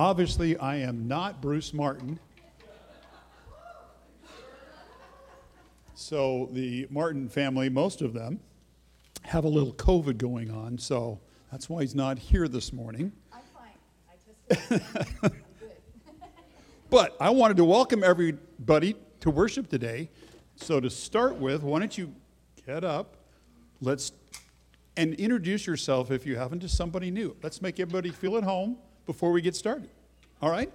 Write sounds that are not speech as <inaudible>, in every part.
Obviously, I am not Bruce Martin. So, the Martin family, most of them, have a little COVID going on. So, that's why he's not here this morning. I'm fine. I just. <laughs> But I wanted to welcome everybody to worship today. So, to start with, why don't you get up? Let's and introduce yourself if you haven't to somebody new. Let's make everybody feel at home before we get started. All right?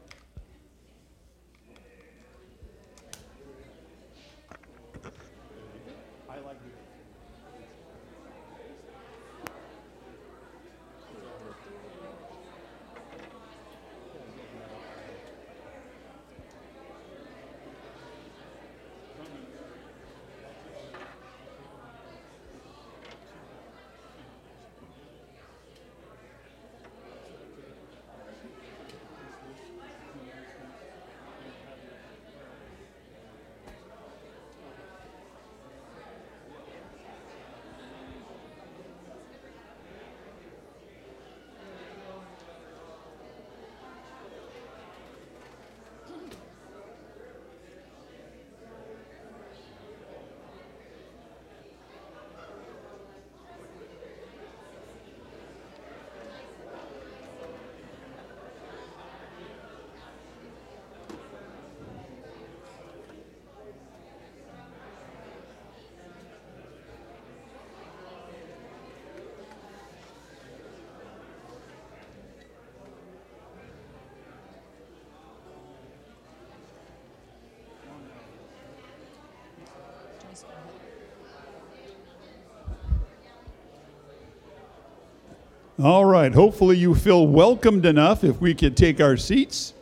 All right. Hopefully, you feel welcomed enough if we could take our seats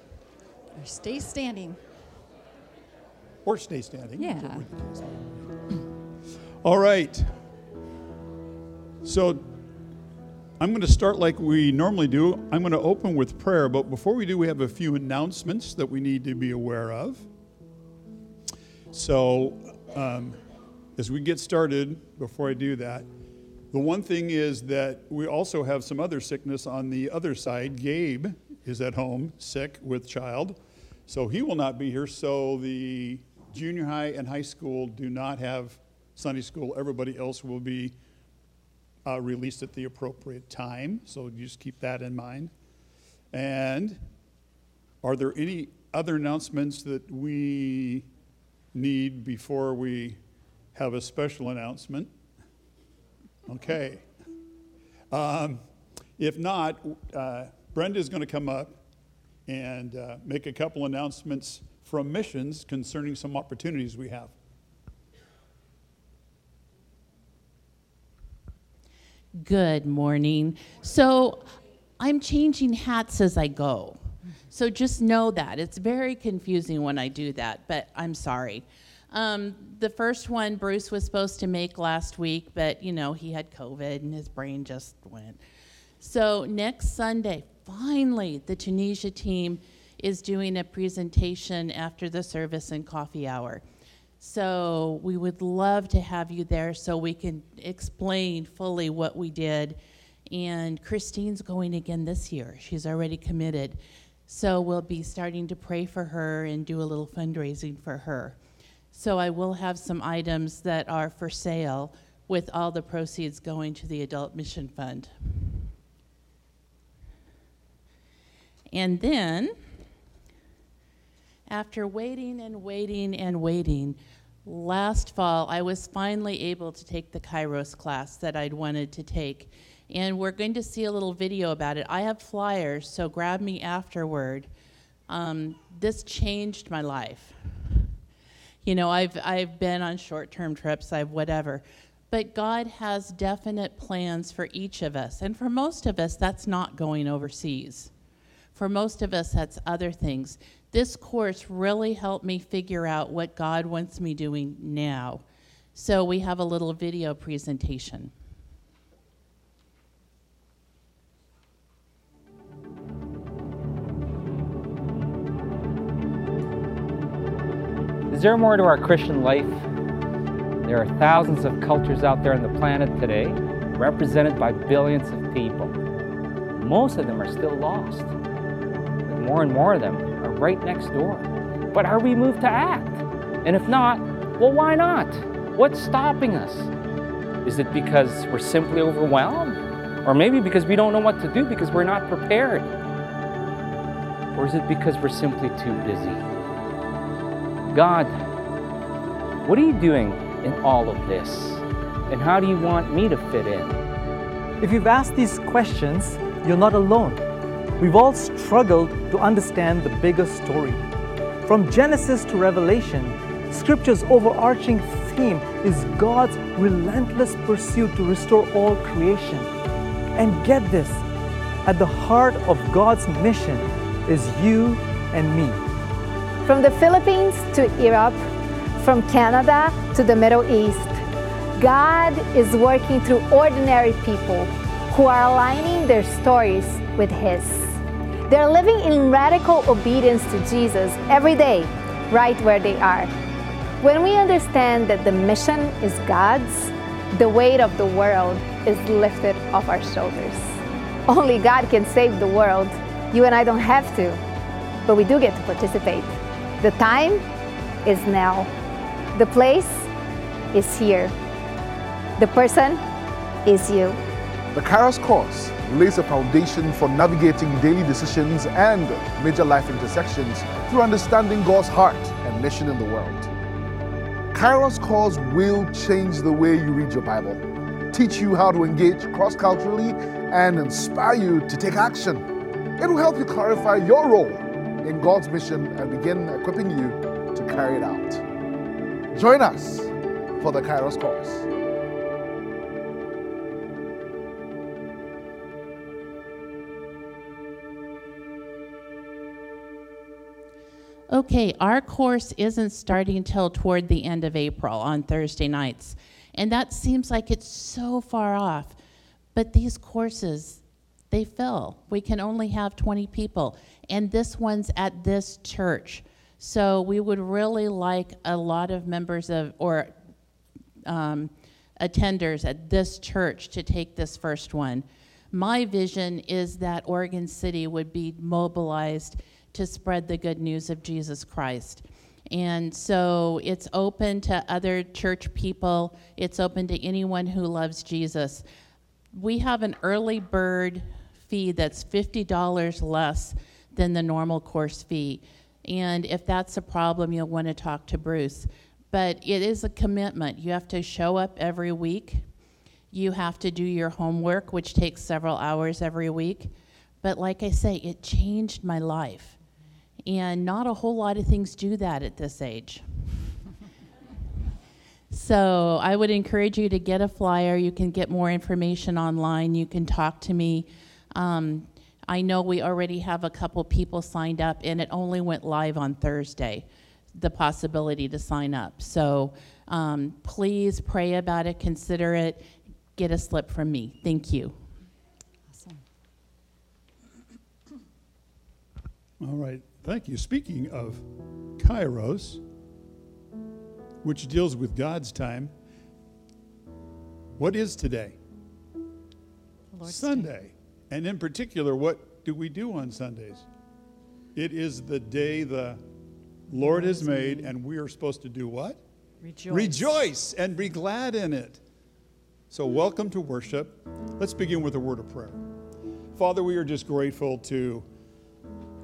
Or stay standing. or stay standing. Yeah. All right. So I'm going to start like we normally do. I'm going to open with prayer, but before we do, we have a few announcements that we need to be aware of. So, um, as we get started, before I do that, the one thing is that we also have some other sickness on the other side. Gabe is at home, sick with child, so he will not be here. So the junior high and high school do not have Sunday school. Everybody else will be uh, released at the appropriate time. So just keep that in mind. And are there any other announcements that we need before we have a special announcement? Okay. Um, if not, uh, Brenda is going to come up and uh, make a couple announcements from missions concerning some opportunities we have. Good morning. So I'm changing hats as I go. So just know that. It's very confusing when I do that, but I'm sorry. Um, the first one Bruce was supposed to make last week, but you know, he had COVID and his brain just went. So next Sunday, finally, the Tunisia team is doing a presentation after the service and coffee hour. So we would love to have you there so we can explain fully what we did. And Christine's going again this year. She's already committed. So we'll be starting to pray for her and do a little fundraising for her. So I will have some items that are for sale with all the proceeds going to the Adult Mission Fund. And then, after waiting and waiting and waiting, last fall I was finally able to take the Kairos class that I'd wanted to take. And we're going to see a little video about it. I have flyers, so grab me afterward. Um, this changed my life. You know, I've, I've been on short term trips, I've whatever. But God has definite plans for each of us. And for most of us, that's not going overseas. For most of us, that's other things. This course really helped me figure out what God wants me doing now. So we have a little video presentation. Is there more to our Christian life? There are thousands of cultures out there on the planet today, represented by billions of people. Most of them are still lost. But more and more of them are right next door. But are we moved to act? And if not, well, why not? What's stopping us? Is it because we're simply overwhelmed? Or maybe because we don't know what to do because we're not prepared? Or is it because we're simply too busy? God, what are you doing in all of this? And how do you want me to fit in? If you've asked these questions, you're not alone. We've all struggled to understand the bigger story. From Genesis to Revelation, Scripture's overarching theme is God's relentless pursuit to restore all creation. And get this at the heart of God's mission is you and me. From the Philippines to Europe, from Canada to the Middle East, God is working through ordinary people who are aligning their stories with His. They're living in radical obedience to Jesus every day, right where they are. When we understand that the mission is God's, the weight of the world is lifted off our shoulders. Only God can save the world. You and I don't have to, but we do get to participate. The time is now. The place is here. The person is you. The Kairos course lays a foundation for navigating daily decisions and major life intersections through understanding God's heart and mission in the world. Kairos course will change the way you read your Bible, teach you how to engage cross culturally, and inspire you to take action. It will help you clarify your role in God's mission and begin equipping you to carry it out. Join us for the Kairos course. Okay, our course isn't starting till toward the end of April on Thursday nights. And that seems like it's so far off. But these courses, they fill. We can only have 20 people. And this one's at this church. So we would really like a lot of members of, or um, attenders at this church to take this first one. My vision is that Oregon City would be mobilized to spread the good news of Jesus Christ. And so it's open to other church people, it's open to anyone who loves Jesus. We have an early bird fee that's $50 less than the normal course fee. And if that's a problem, you'll want to talk to Bruce. But it is a commitment. You have to show up every week. You have to do your homework, which takes several hours every week. But like I say, it changed my life. And not a whole lot of things do that at this age. <laughs> so I would encourage you to get a flyer. You can get more information online. You can talk to me. Um, I know we already have a couple people signed up, and it only went live on Thursday, the possibility to sign up. So um, please pray about it, consider it, get a slip from me. Thank you. Awesome. All right, thank you. Speaking of Kairos, which deals with God's time, what is today? The Lord's Day. And in particular, what do we do on Sundays? It is the day the Lord has made, and we are supposed to do what? Rejoice. Rejoice and be glad in it. So, welcome to worship. Let's begin with a word of prayer. Father, we are just grateful to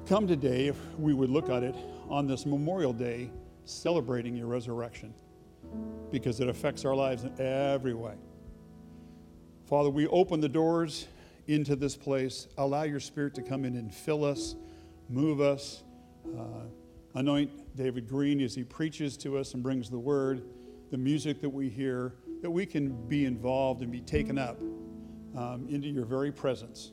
come today, if we would look at it, on this Memorial Day, celebrating your resurrection, because it affects our lives in every way. Father, we open the doors into this place. Allow your Spirit to come in and fill us, move us. Uh, anoint David Green as he preaches to us and brings the word, the music that we hear, that we can be involved and be taken up um, into your very presence.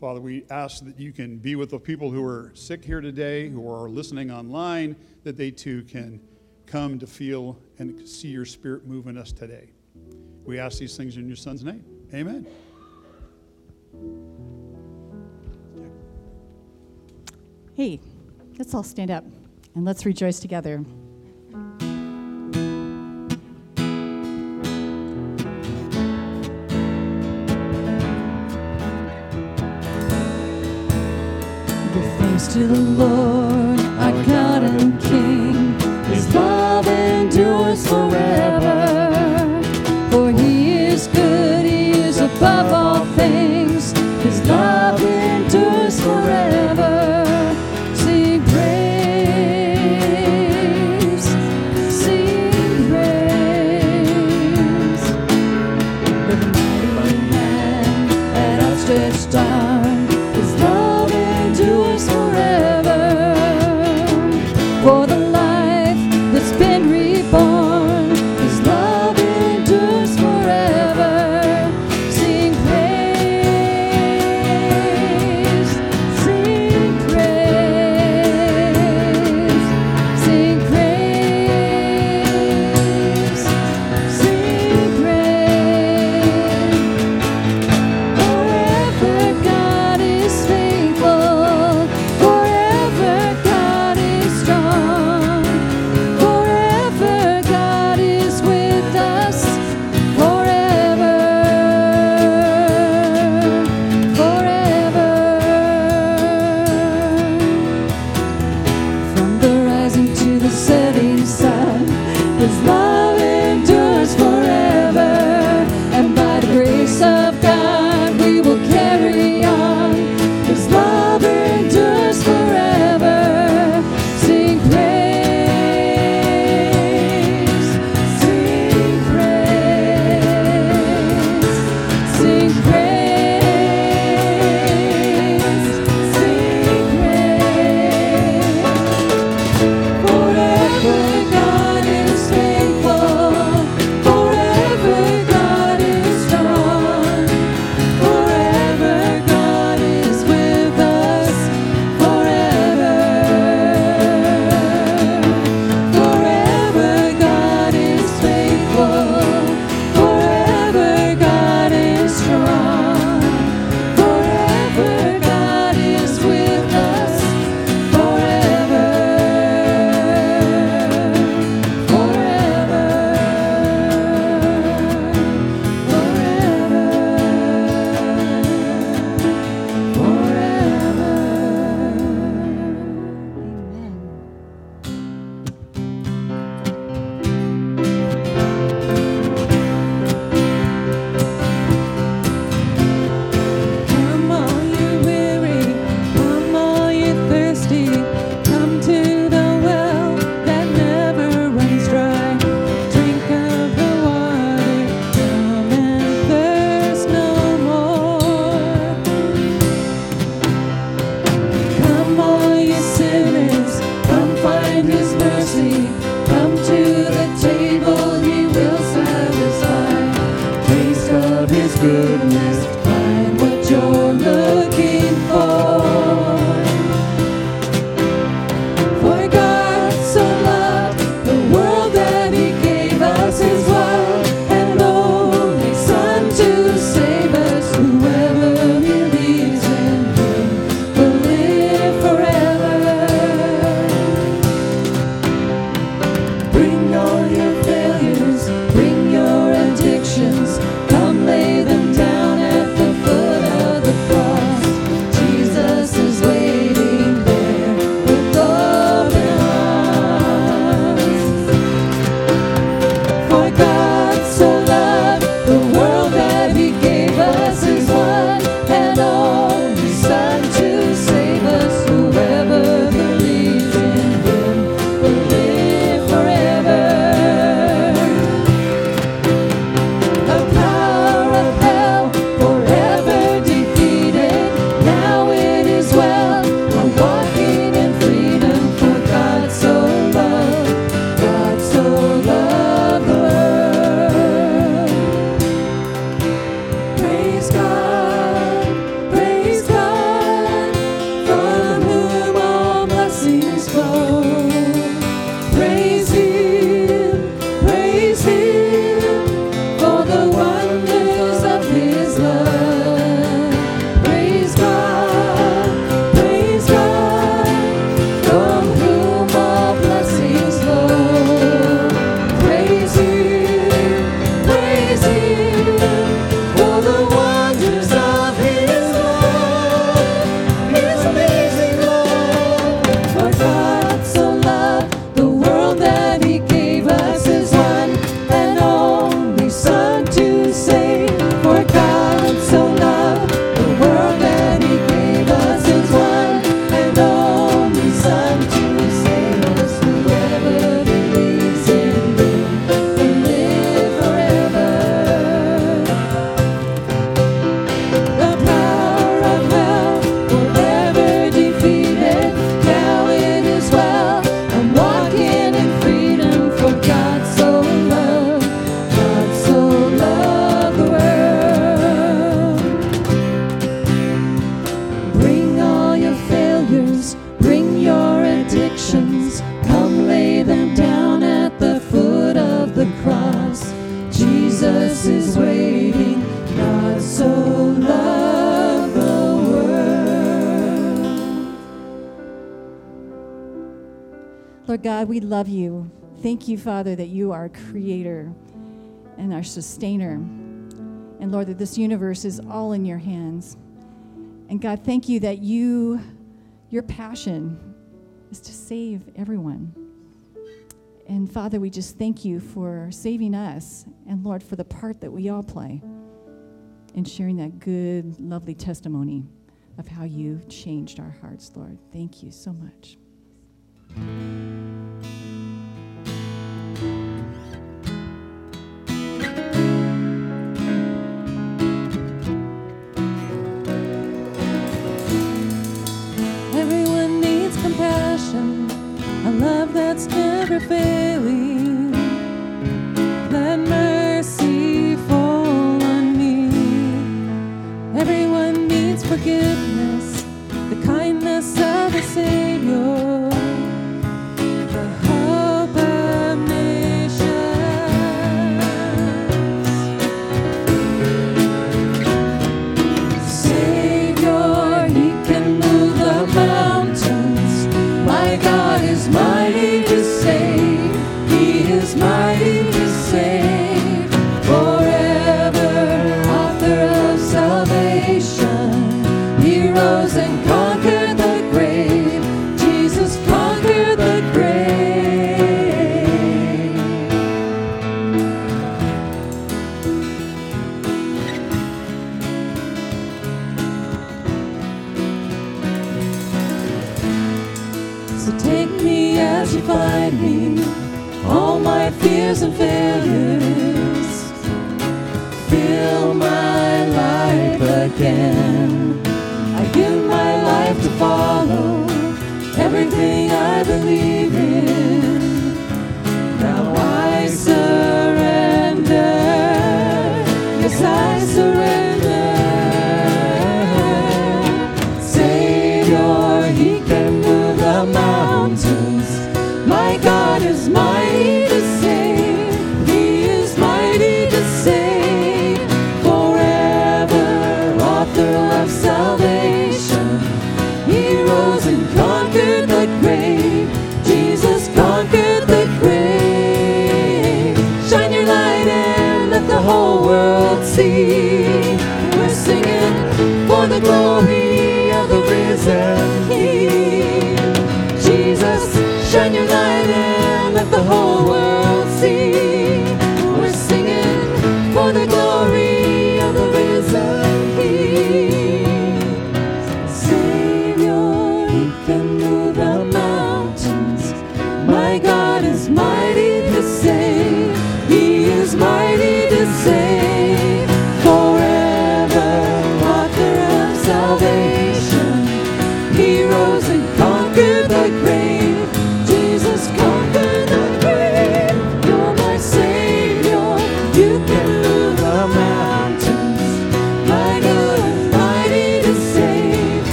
Father, we ask that you can be with the people who are sick here today, who are listening online, that they too can come to feel and see your spirit move in us today. We ask these things in your son's name. Amen. Hey, let's all stand up and let's rejoice together. To the we love you. Thank you, Father, that you are creator and our sustainer. And Lord, that this universe is all in your hands. And God, thank you that you, your passion is to save everyone. And Father, we just thank you for saving us and Lord, for the part that we all play in sharing that good, lovely testimony of how you changed our hearts, Lord. Thank you so much. forgiveness, the kindness of a Savior.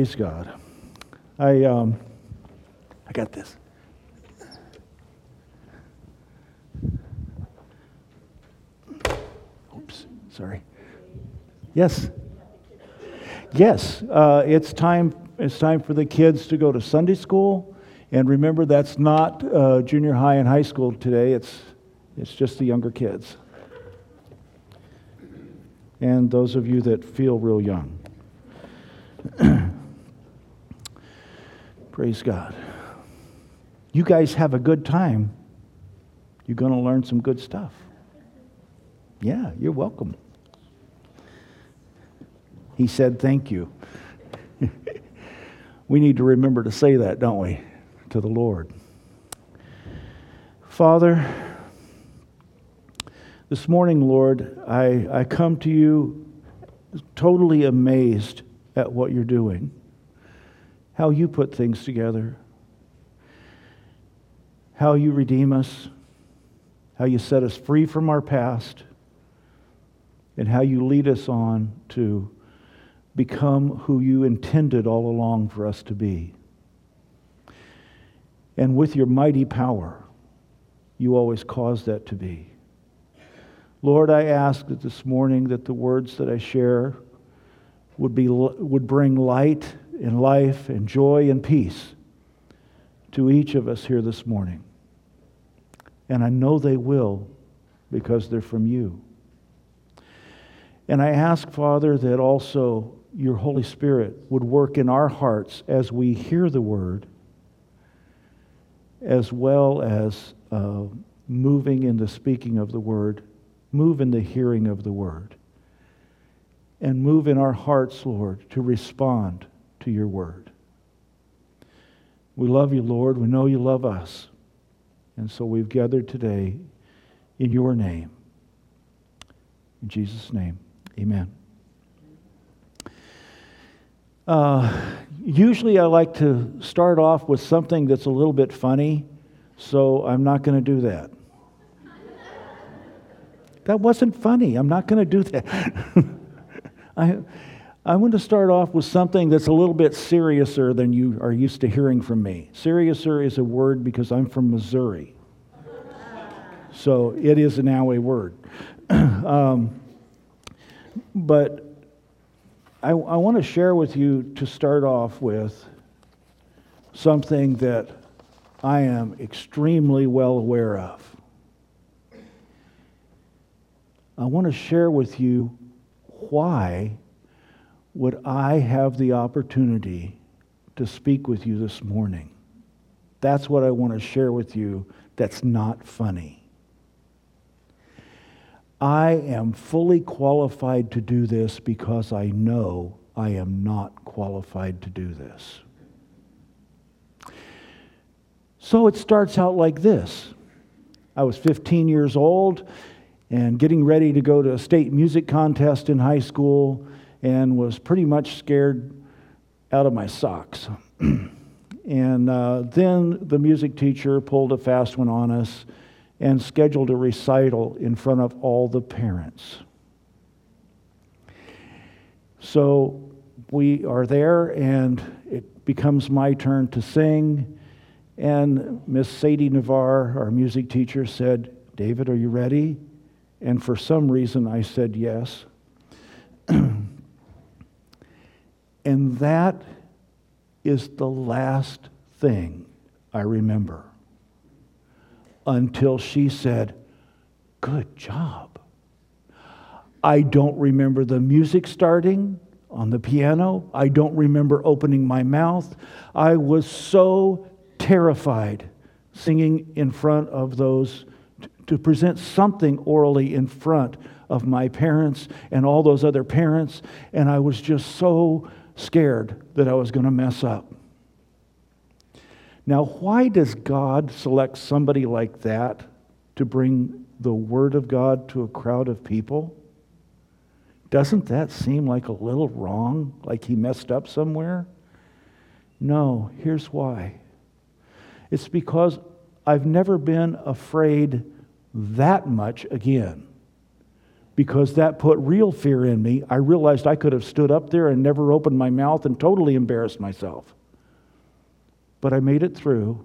Praise God. I, um, I got this. Oops, sorry. Yes. Yes, uh, it's time. It's time for the kids to go to Sunday school, and remember that's not uh, junior high and high school today. It's it's just the younger kids, and those of you that feel real young. <clears throat> Praise God. You guys have a good time. You're going to learn some good stuff. Yeah, you're welcome. He said, Thank you. <laughs> we need to remember to say that, don't we, to the Lord. Father, this morning, Lord, I, I come to you totally amazed at what you're doing how you put things together, how you redeem us, how you set us free from our past, and how you lead us on to become who you intended all along for us to be. And with your mighty power, you always cause that to be. Lord, I ask that this morning that the words that I share would, be, would bring light and life and joy and peace to each of us here this morning. And I know they will because they're from you. And I ask, Father, that also your Holy Spirit would work in our hearts as we hear the word, as well as uh, moving in the speaking of the word Move in the hearing of the word. And move in our hearts, Lord, to respond to your word. We love you, Lord. We know you love us. And so we've gathered today in your name. In Jesus' name, amen. Uh, usually I like to start off with something that's a little bit funny, so I'm not going to do that. <laughs> That wasn't funny. I'm not going to do that. <laughs> I, I want to start off with something that's a little bit seriouser than you are used to hearing from me. Seriouser is a word because I'm from Missouri. So it is now a word. <clears throat> um, but I, I want to share with you to start off with something that I am extremely well aware of. I want to share with you why would I have the opportunity to speak with you this morning. That's what I want to share with you that's not funny. I am fully qualified to do this because I know I am not qualified to do this. So it starts out like this I was 15 years old and getting ready to go to a state music contest in high school and was pretty much scared out of my socks. <clears throat> and uh, then the music teacher pulled a fast one on us and scheduled a recital in front of all the parents. So we are there, and it becomes my turn to sing. And Miss Sadie Navarre, our music teacher, said, David, are you ready? And for some reason, I said yes. <clears throat> and that is the last thing I remember until she said, Good job. I don't remember the music starting on the piano. I don't remember opening my mouth. I was so terrified singing in front of those to present something orally in front of my parents and all those other parents, and I was just so scared that I was going to mess up. Now, why does God select somebody like that to bring the Word of God to a crowd of people? Doesn't that seem like a little wrong, like he messed up somewhere? No, here's why. It's because I've never been afraid that much again because that put real fear in me. I realized I could have stood up there and never opened my mouth and totally embarrassed myself. But I made it through.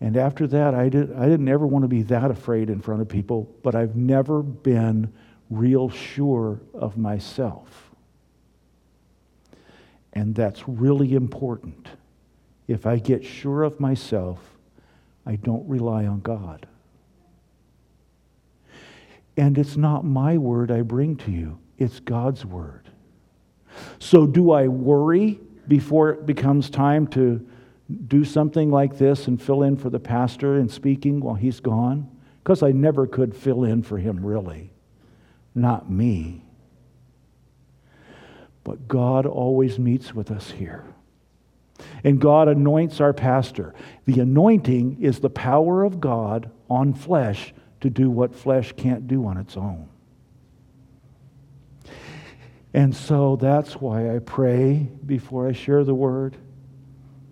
And after that, I, did, I didn't ever want to be that afraid in front of people, but I've never been real sure of myself. And that's really important. If I get sure of myself, I don't rely on God. And it's not my word I bring to you, it's God's word. So, do I worry before it becomes time to do something like this and fill in for the pastor in speaking while he's gone? Because I never could fill in for him, really. Not me. But God always meets with us here. And God anoints our pastor. The anointing is the power of God on flesh to do what flesh can't do on its own. And so that's why I pray before I share the word.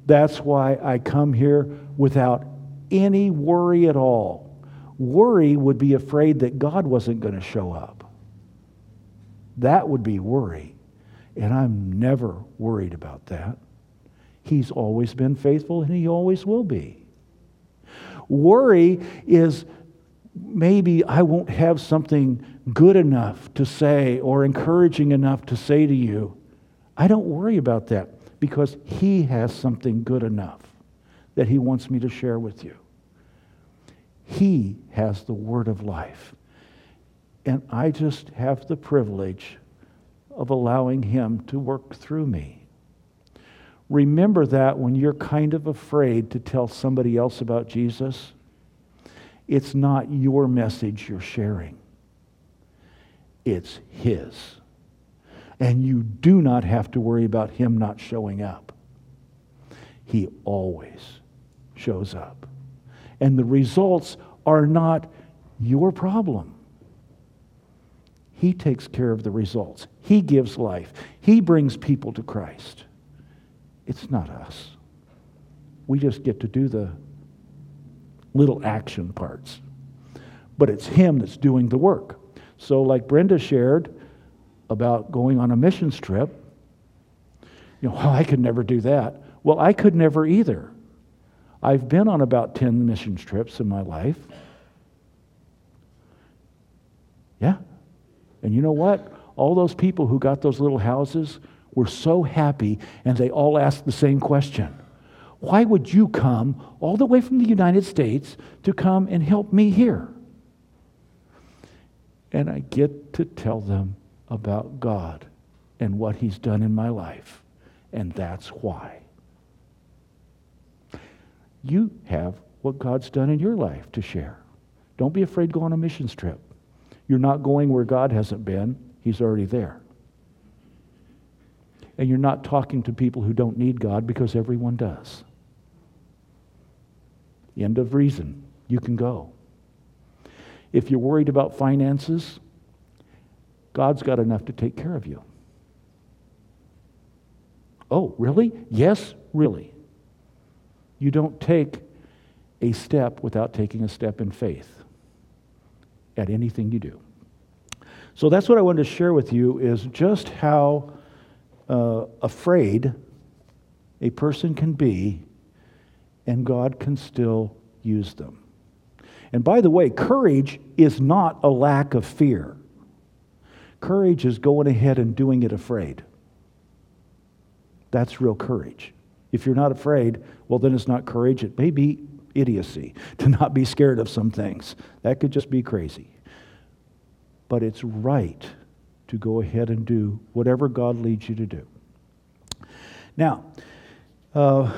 That's why I come here without any worry at all. Worry would be afraid that God wasn't going to show up. That would be worry. And I'm never worried about that. He's always been faithful and he always will be. Worry is maybe I won't have something good enough to say or encouraging enough to say to you. I don't worry about that because He has something good enough that He wants me to share with you. He has the word of life. And I just have the privilege of allowing Him to work through me. Remember that when you're kind of afraid to tell somebody else about Jesus, it's not your message you're sharing, it's His. And you do not have to worry about Him not showing up. He always shows up. And the results are not your problem. He takes care of the results. He gives life. He brings people to Christ. It's not us. We just get to do the little action parts. But it's Him that's doing the work. So, like Brenda shared about going on a missions trip, you know, <laughs> well, I could never do that. Well, I could never either. I've been on about 10 missions trips in my life. Yeah. And you know what? All those people who got those little houses were so happy, and they all asked the same question Why would you come all the way from the United States to come and help me here? And I get to tell them about God and what He's done in my life, and that's why. You have what God's done in your life to share. Don't be afraid to go on a missions trip. You're not going where God hasn't been, He's already there. And you're not talking to people who don't need God because everyone does. End of reason. You can go. If you're worried about finances, God's got enough to take care of you. Oh, really? Yes, really. You don't take a step without taking a step in faith at anything you do. So that's what I wanted to share with you is just how uh, afraid a person can be and God can still use them. And by the way, courage is not a lack of fear. Courage is going ahead and doing it afraid. That's real courage. If you're not afraid, well, then it's not courage. It may be idiocy <laughs> to not be scared of some things. That could just be crazy. But it's right to go ahead and do whatever God leads you to do. Now, uh,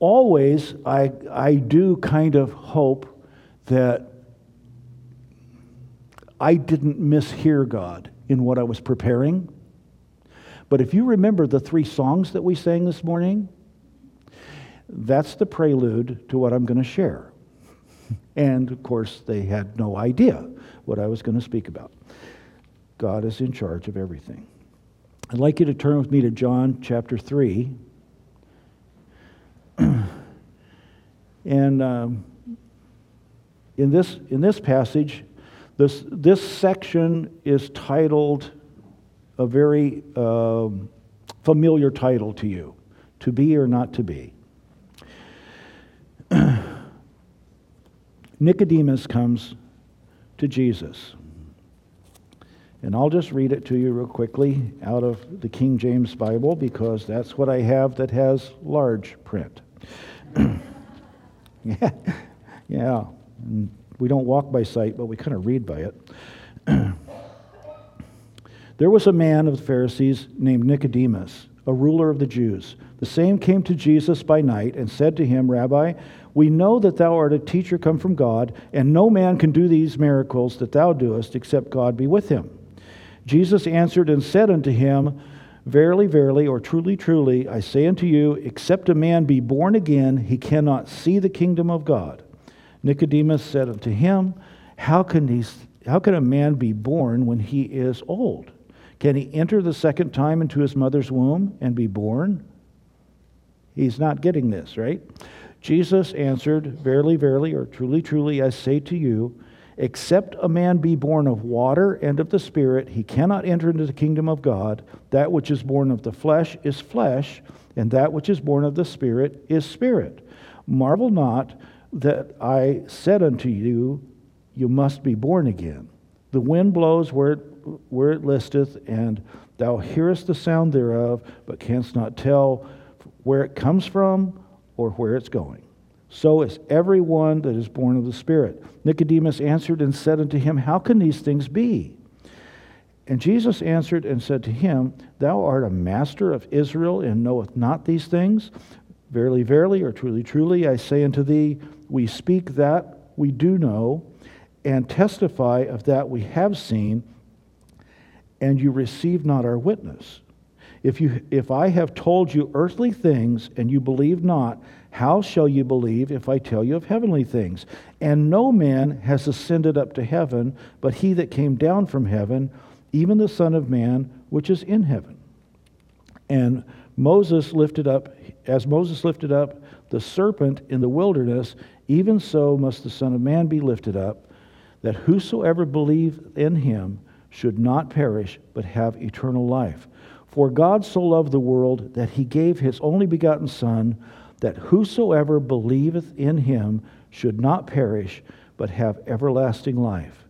always I, I do kind of hope that I didn't mishear God in what I was preparing. But if you remember the three songs that we sang this morning, that's the prelude to what I'm going to share. <laughs> And of course, they had no idea what I was going to speak about. God is in charge of everything. I'd like you to turn with me to John chapter 3. <clears throat> and um, in, this, in this passage, this, this section is titled a very um, familiar title to you To Be or Not to Be. <clears throat> Nicodemus comes to Jesus. And I'll just read it to you real quickly out of the King James Bible because that's what I have that has large print. Yeah, <clears throat> yeah. And we don't walk by sight, but we kind of read by it. <clears throat> there was a man of the Pharisees named Nicodemus, a ruler of the Jews. The same came to Jesus by night and said to him, Rabbi, we know that thou art a teacher come from God, and no man can do these miracles that thou doest except God be with him. Jesus answered and said unto him, Verily, verily, or truly, truly, I say unto you, except a man be born again, he cannot see the kingdom of God. Nicodemus said unto him, How can, he, how can a man be born when he is old? Can he enter the second time into his mother's womb and be born? He's not getting this, right? Jesus answered, Verily, verily, or truly, truly, I say to you, except a man be born of water and of the Spirit, he cannot enter into the kingdom of God. That which is born of the flesh is flesh, and that which is born of the Spirit is spirit. Marvel not that I said unto you, You must be born again. The wind blows where it, where it listeth, and thou hearest the sound thereof, but canst not tell where it comes from or where it's going. So is every one that is born of the Spirit. Nicodemus answered and said unto him, How can these things be? And Jesus answered and said to him, Thou art a master of Israel and knoweth not these things? Verily, verily, or truly, truly, I say unto thee, we speak that we do know, and testify of that we have seen, and you receive not our witness. If, you, if I have told you earthly things and you believe not, how shall you believe if I tell you of heavenly things? And no man has ascended up to heaven, but he that came down from heaven, even the Son of Man, which is in heaven. And Moses lifted up, as Moses lifted up the serpent in the wilderness, even so must the Son of Man be lifted up, that whosoever believe in him should not perish, but have eternal life. For God so loved the world that he gave his only begotten Son, that whosoever believeth in him should not perish, but have everlasting life.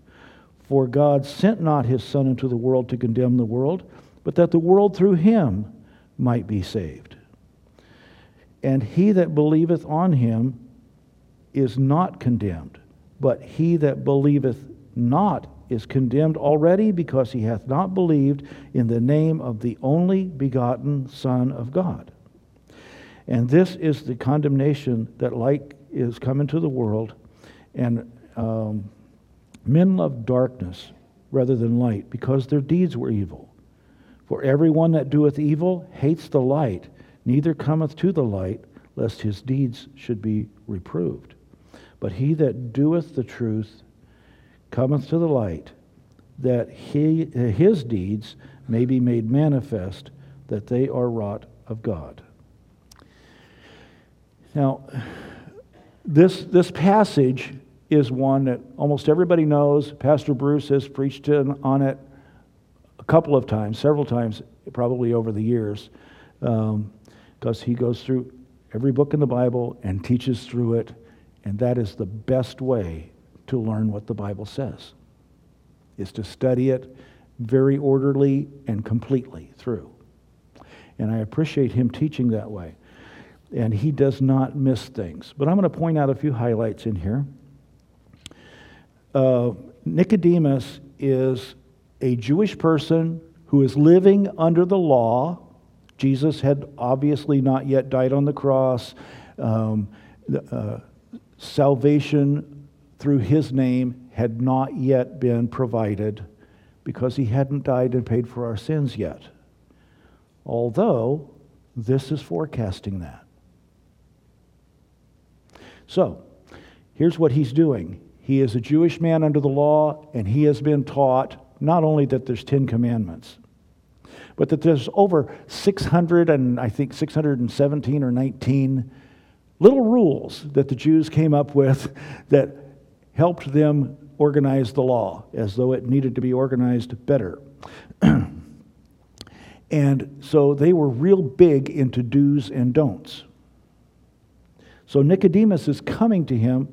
For God sent not his Son into the world to condemn the world, but that the world through him might be saved. And he that believeth on him is not condemned, but he that believeth not is condemned already because he hath not believed in the name of the only begotten Son of God. And this is the condemnation that light is come into the world, and um, men love darkness rather than light because their deeds were evil. For everyone that doeth evil hates the light, neither cometh to the light, lest his deeds should be reproved. But he that doeth the truth cometh to the light, that he, his deeds may be made manifest, that they are wrought of God. Now, this, this passage is one that almost everybody knows. Pastor Bruce has preached on it a couple of times, several times, probably over the years, because um, he goes through every book in the Bible and teaches through it, and that is the best way to learn what the Bible says, is to study it very orderly and completely through. And I appreciate him teaching that way. And he does not miss things. But I'm going to point out a few highlights in here. Uh, Nicodemus is a Jewish person who is living under the law. Jesus had obviously not yet died on the cross. Um, uh, salvation through his name had not yet been provided because he hadn't died and paid for our sins yet. Although this is forecasting that. So, here's what he's doing. He is a Jewish man under the law, and he has been taught not only that there's 10 commandments, but that there's over 600 and I think 617 or 19 little rules that the Jews came up with <laughs> that helped them organize the law as though it needed to be organized better. <clears throat> and so they were real big into do's and don'ts. So Nicodemus is coming to him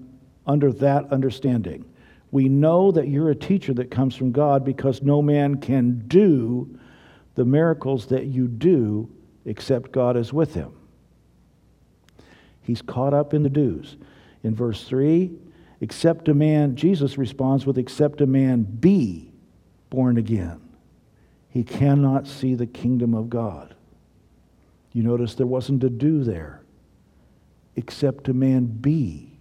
under that understanding. We know that you're a teacher that comes from God because no man can do the miracles that you do except God is with him. He's caught up in the do's. In verse 3, Except a man, Jesus responds with, except a man be born again, he cannot see the kingdom of God. You notice there wasn't a do there. Except a man be.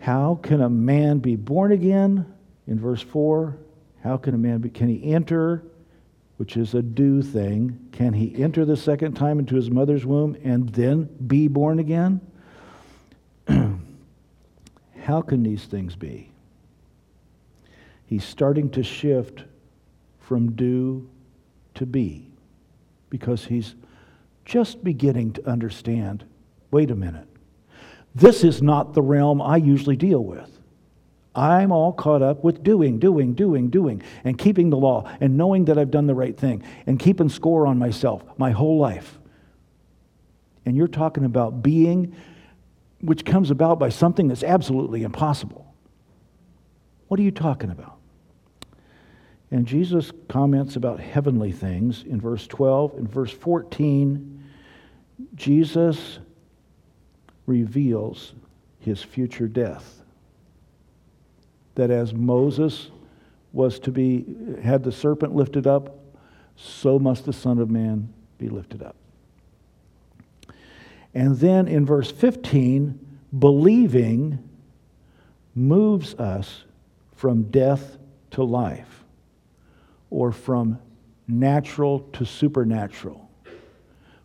How can a man be born again? In verse 4, How can a man be, can he enter, which is a do thing, can he enter the second time into his mother's womb and then be born again? <clears throat> How can these things be? He's starting to shift from do to be because he's just beginning to understand wait a minute, this is not the realm I usually deal with. I'm all caught up with doing, doing, doing, doing, and keeping the law and knowing that I've done the right thing and keeping score on myself my whole life. And you're talking about being, which comes about by something that's absolutely impossible. What are you talking about? And Jesus comments about heavenly things in verse 12. In verse 14, Jesus reveals his future death. That as Moses was to be, had the serpent lifted up, so must the Son of Man be lifted up. And then in verse 15, believing moves us from death to life or from natural to supernatural,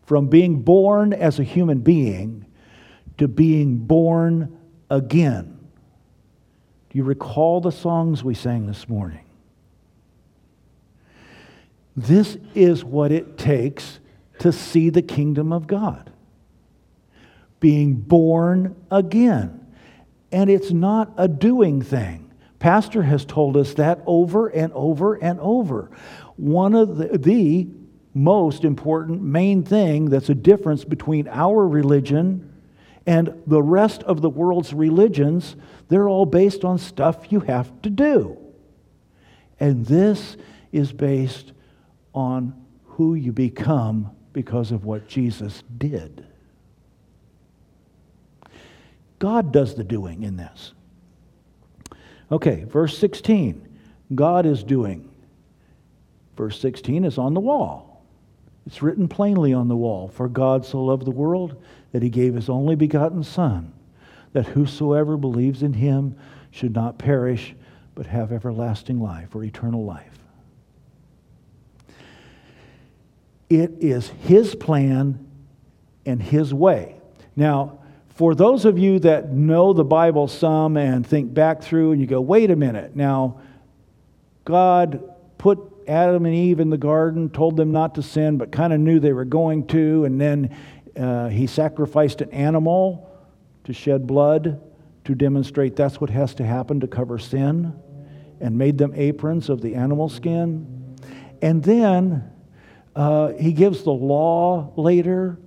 from being born as a human being to being born again. Do you recall the songs we sang this morning? This is what it takes to see the kingdom of God being born again. And it's not a doing thing. Pastor has told us that over and over and over. One of the, the most important main thing that's a difference between our religion and the rest of the world's religions, they're all based on stuff you have to do. And this is based on who you become because of what Jesus did. God does the doing in this. Okay, verse 16. God is doing. Verse 16 is on the wall. It's written plainly on the wall For God so loved the world that he gave his only begotten Son, that whosoever believes in him should not perish, but have everlasting life or eternal life. It is his plan and his way. Now, for those of you that know the Bible some and think back through and you go, wait a minute, now, God put Adam and Eve in the garden, told them not to sin, but kind of knew they were going to, and then uh, he sacrificed an animal to shed blood to demonstrate that's what has to happen to cover sin, and made them aprons of the animal skin. And then uh, he gives the law later,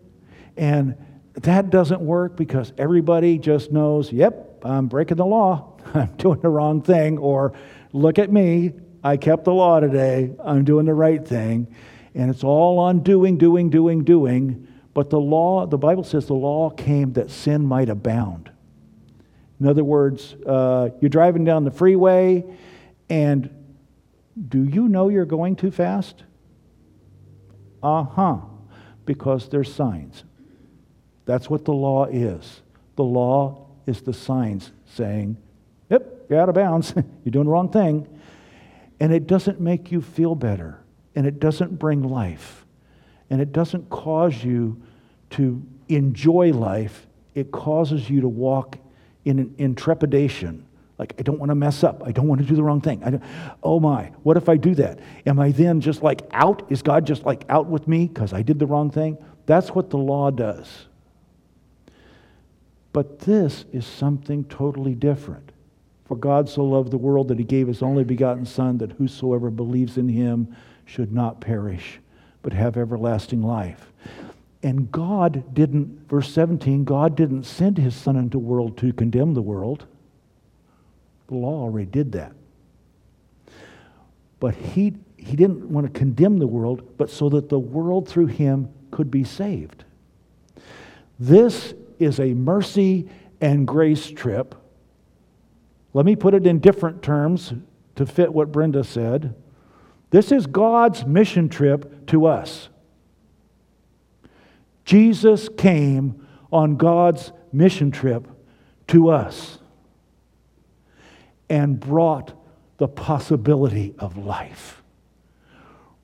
and that doesn't work because everybody just knows, yep, I'm breaking the law. <laughs> I'm doing the wrong thing. Or look at me. I kept the law today. I'm doing the right thing. And it's all on doing, doing, doing, doing. But the law, the Bible says the law came that sin might abound. In other words, uh, you're driving down the freeway, and do you know you're going too fast? Uh huh. Because there's signs. That's what the law is. The law is the signs saying, yep, you're out of bounds. <laughs> you're doing the wrong thing. And it doesn't make you feel better. And it doesn't bring life. And it doesn't cause you to enjoy life. It causes you to walk in, in trepidation. Like, I don't want to mess up. I don't want to do the wrong thing. oh my, what if I do that? Am I then just like out? Is God just like out with me because I did the wrong thing? That's what the law does. But this is something totally different. For God so loved the world that he gave his only begotten Son, that whosoever believes in him should not perish, but have everlasting life. And God didn't, verse 17, God didn't send his Son into the world to condemn the world. The law already did that. But he, he didn't want to condemn the world, but so that the world through him could be saved. This is a mercy and grace trip. Let me put it in different terms to fit what Brenda said. This is God's mission trip to us. Jesus came on God's mission trip to us and brought the possibility of life.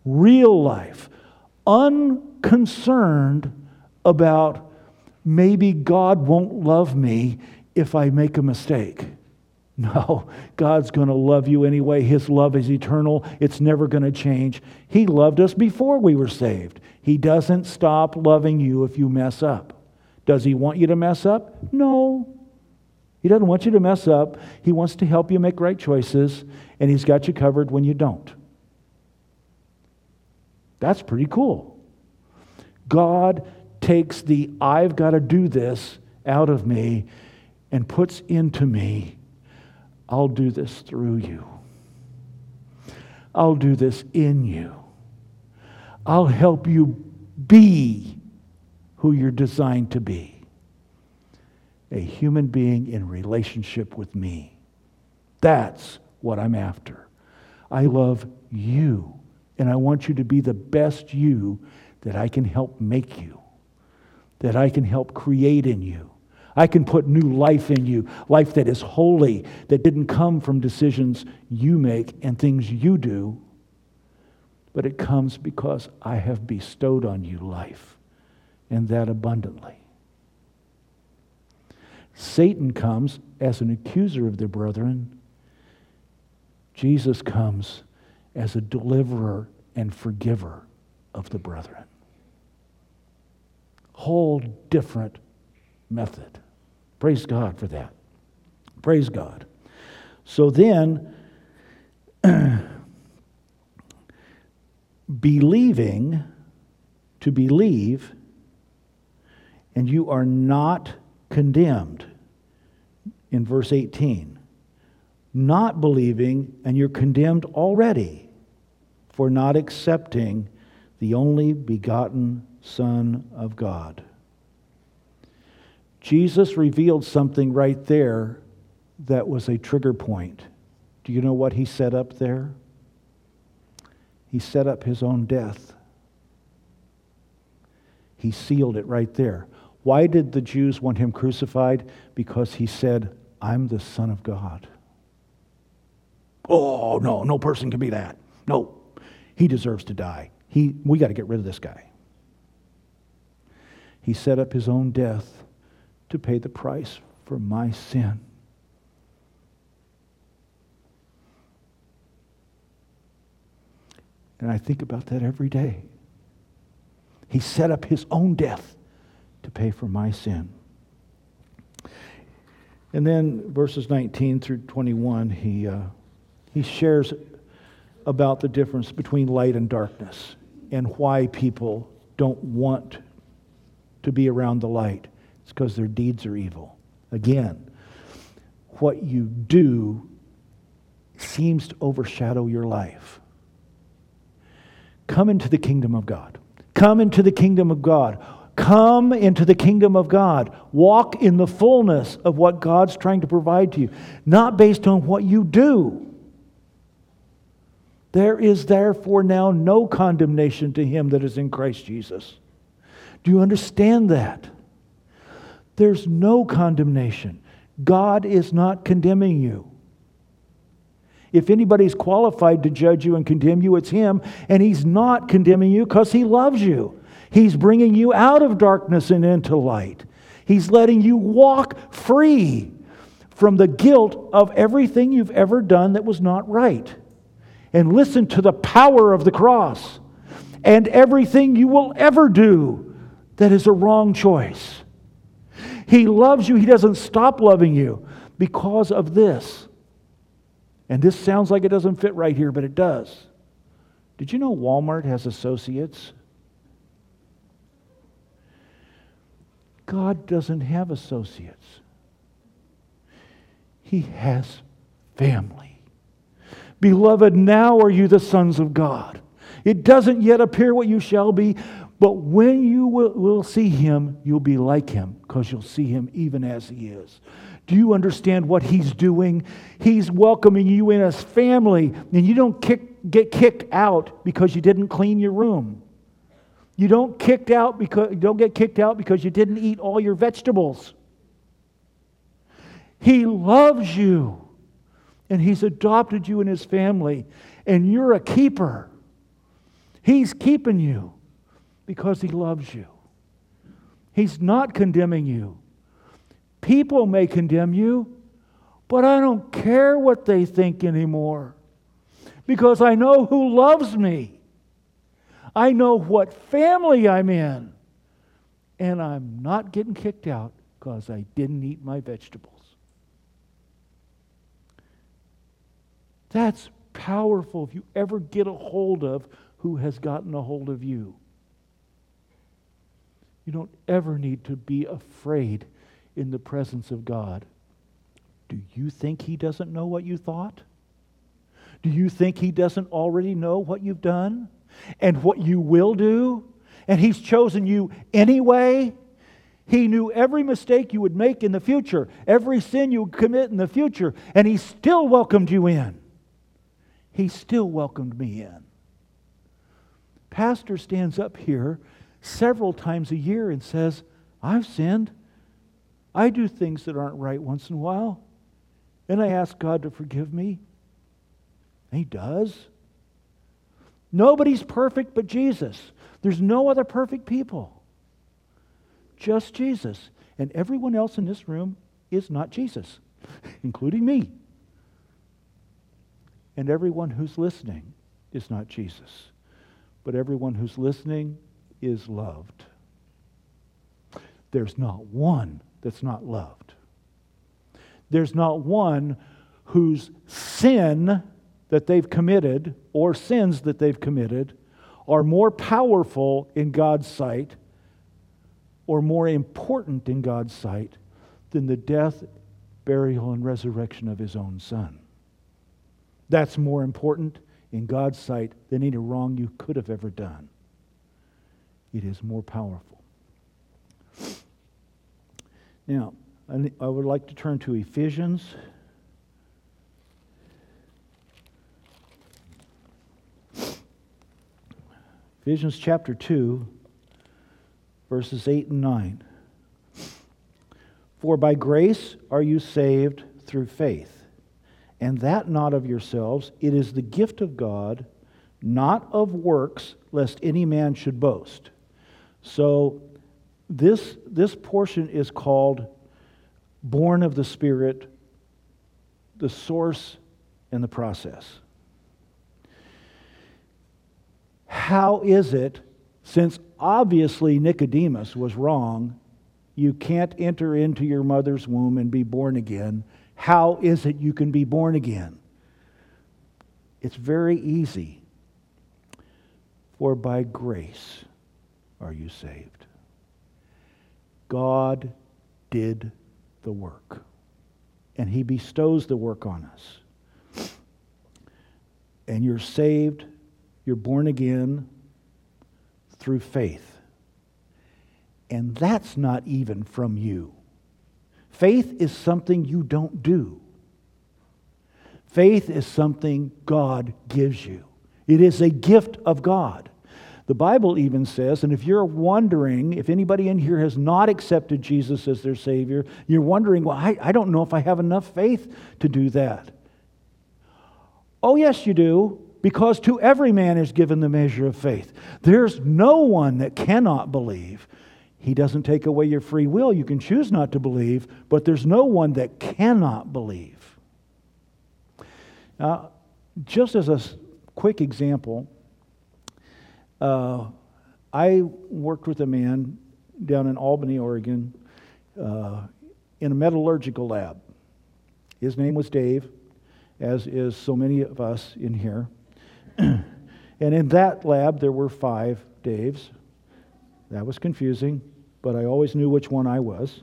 Real life, unconcerned about maybe God won't love me if I make a mistake. <laughs> No, God's going to love you anyway. His love is eternal, it's never going to change. He loved us before we were saved. He doesn't stop loving you if you mess up. Does He want you to mess up? No. He doesn't want you to mess up. He wants to help you make right choices, and He's got you covered when you don't. That's pretty cool. God takes the I've got to do this out of me and puts into me I'll do this through you. I'll do this in you. I'll help you be who you're designed to be a human being in relationship with me. That's what I'm after. I love you, and I want you to be the best you that I can help make you, that I can help create in you. I can put new life in you, life that is holy, that didn't come from decisions you make and things you do, but it comes because I have bestowed on you life, and that abundantly. Satan comes as an accuser of the brethren. Jesus comes as a deliverer and forgiver of the brethren. Whole different method. Praise God for that. Praise God. So then, <clears throat> believing to believe, and you are not condemned in verse 18. Not believing, and you're condemned already for not accepting the only begotten Son of God. Jesus revealed something right there that was a trigger point. Do you know what he set up there? He set up his own death. He sealed it right there. Why did the Jews want him crucified? Because he said, I'm the Son of God. Oh, no, no person can be that. No, he deserves to die. He, we got to get rid of this guy. He set up his own death to pay the price for my sin. And I think about that every day. He set up his own death to pay for my sin. And then verses 19 through 21, he, uh, he shares about the difference between light and darkness and why people don't want to be around the light. It's because their deeds are evil. Again, what you do seems to overshadow your life. Come into the kingdom of God. Come into the kingdom of God. Come into the kingdom of God. Walk in the fullness of what God's trying to provide to you, not based on what you do. There is therefore now no condemnation to him that is in Christ Jesus. Do you understand that? There's no condemnation. God is not condemning you. If anybody's qualified to judge you and condemn you, it's Him. And He's not condemning you because He loves you. He's bringing you out of darkness and into light. He's letting you walk free from the guilt of everything you've ever done that was not right. And listen to the power of the cross and everything you will ever do that is a wrong choice. He loves you, He doesn't stop loving you because of this. And this sounds like it doesn't fit right here, but it does. Did you know Walmart has associates? God doesn't have associates, He has family. Beloved, now are you the sons of God. It doesn't yet appear what you shall be, but when you will, see him, you'll be like him because you'll see him even as he is. Do you understand what he's doing? He's welcoming you in as family, and you don't kick, get kicked out because you didn't clean your room. You don't kicked out because you don't get kicked out because you didn't eat all your vegetables. He loves you and He's adopted you in His family, and you're a keeper. He's keeping you because He loves you. He's not condemning you. People may condemn you, but I don't care what they think anymore because I know who loves me. I know what family I'm in. And I'm not getting kicked out because I didn't eat my vegetables. That's powerful if you ever get a hold of who has gotten a hold of you. You don't ever need to be afraid in the presence of God. Do you think He doesn't know what you thought? Do you think He doesn't already know what you've done and what you will do? And He's chosen you anyway? He knew every mistake you would make in the future, every sin you would commit in the future, and He still welcomed you in. He still welcomed me in. Pastor stands up here several times a year and says, I've sinned. I do things that aren't right once in a while. And I ask God to forgive me. And He does. Nobody's perfect but Jesus. There's no other perfect people. Just Jesus. And everyone else in this room is not Jesus, <laughs> including me. And everyone who's listening is not Jesus. But everyone who's listening is loved. There's not one that's not loved. There's not one whose sin that they've committed or sins that they've committed are more powerful in God's sight or more important in God's sight than the death, burial, and resurrection of his own son. That's more important in God's sight than any wrong you could have ever done. It is more powerful. Now, I would like to turn to Ephesians. Ephesians chapter 2, verses 8 and 9. For by grace are you saved through faith, and that not of yourselves, it is the gift of God, not of works, lest any man should boast. So, this, this portion is called born of the Spirit, the source and the process. How is it, since obviously Nicodemus was wrong, you can't enter into your mother's womb and be born again? How is it you can be born again? It's very easy. For by grace are you saved. God did the work, and He bestows the work on us. And you're saved, you're born again through faith. And that's not even from you. Faith is something you don't do. Faith is something God gives you. It is a gift of God. The Bible even says, and if you're wondering, if anybody in here has not accepted Jesus as their Savior, you're wondering, well, I, I don't know if I have enough faith to do that. Oh, yes, you do, because to every man is given the measure of faith. There's no one that cannot believe. He doesn't take away your free will. You can choose not to believe, but there's no one that cannot believe. Now, just as a quick example, uh, I worked with a man down in Albany, Oregon, uh, in a metallurgical lab. His name was Dave, as is so many of us in here. <clears throat> and in that lab, there were five Daves. That was confusing, but I always knew which one I was.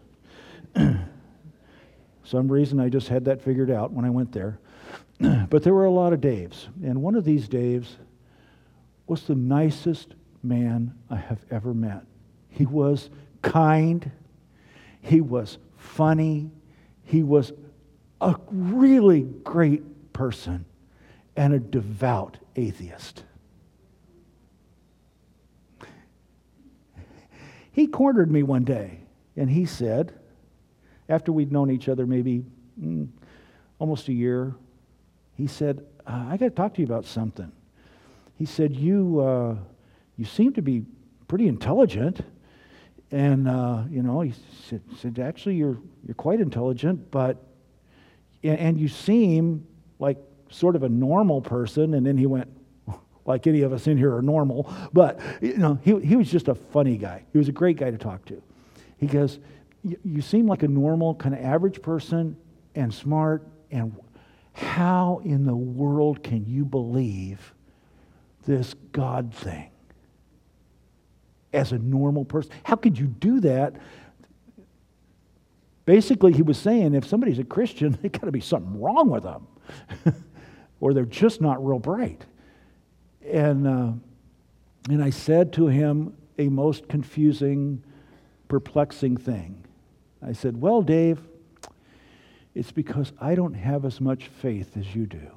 <clears throat> Some reason I just had that figured out when I went there. <clears throat> but there were a lot of Daves. And one of these Daves was the nicest man I have ever met. He was kind, he was funny, he was a really great person, and a devout atheist. He cornered me one day and he said, after we'd known each other maybe mm, almost a year, he said, uh, I got to talk to you about something. He said, You, uh, you seem to be pretty intelligent. And, uh, you know, he said, said, Actually, you're, you're quite intelligent, but, and, you seem like sort of a normal person. And then he went, like any of us in here are normal, but, you know, he, he was just a funny guy. He was a great guy to talk to. He goes, You seem like a normal, kind of average person and smart, and how in the world can you believe this God thing as a normal person? How could you do that? Basically, he was saying if somebody's a Christian, <laughs> there's got to be something wrong with them, <laughs> or they're just not real bright. And, uh, and I said to him a most confusing, perplexing thing. I said, Well, Dave, it's because I don't have as much faith as you do.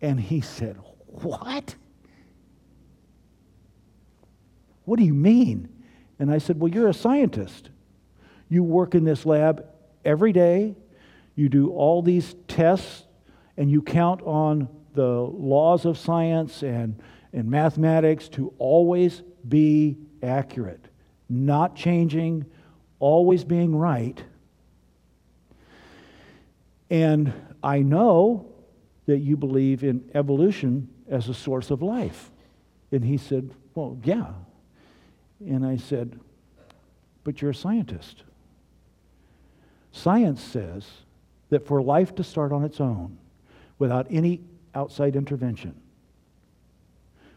And he said, What? What do you mean? And I said, Well, you're a scientist. You work in this lab every day, you do all these tests, and you count on the laws of science and, and mathematics to always be accurate, not changing, always being right. And I know that you believe in evolution as a source of life. And he said, Well, yeah. And I said, But you're a scientist. Science says that for life to start on its own without any outside intervention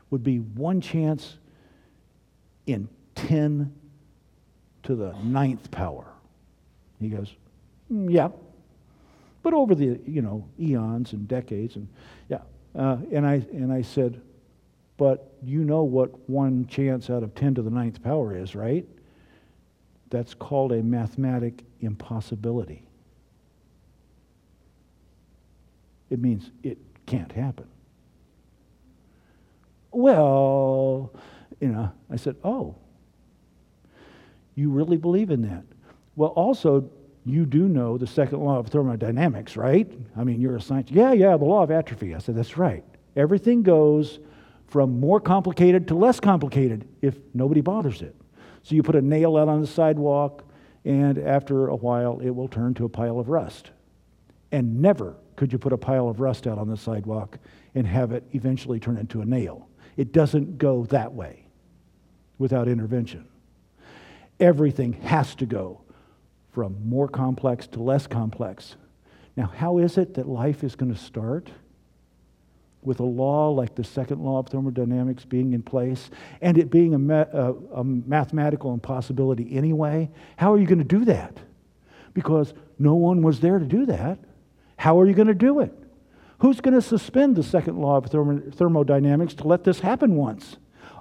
would be one chance in 10 to the ninth power. He goes, mm, Yeah. But over the, you know, eons and decades, and yeah. Uh, and, I, and I said, But you know what one chance out of 10 to the ninth power is, right? That's called a mathematic impossibility. It means it can't happen. Well, you know, I said, Oh, you really believe in that? Well, also, you do know the second law of thermodynamics, right? I mean, you're a scientist. Yeah, yeah, the law of atrophy. I said, That's right. Everything goes from more complicated to less complicated if nobody bothers it. So you put a nail out on the sidewalk, and after a while, it will turn to a pile of rust. And never could you put a pile of rust out on the sidewalk and have it eventually turn into a nail. It doesn't go that way without intervention. Everything has to go from more complex to less complex. Now, how is it that life is going to start? With a law like the second law of thermodynamics being in place and it being a, ma- a, a mathematical impossibility anyway, how are you going to do that? Because no one was there to do that. How are you going to do it? Who's going to suspend the second law of thermodynamics to let this happen once?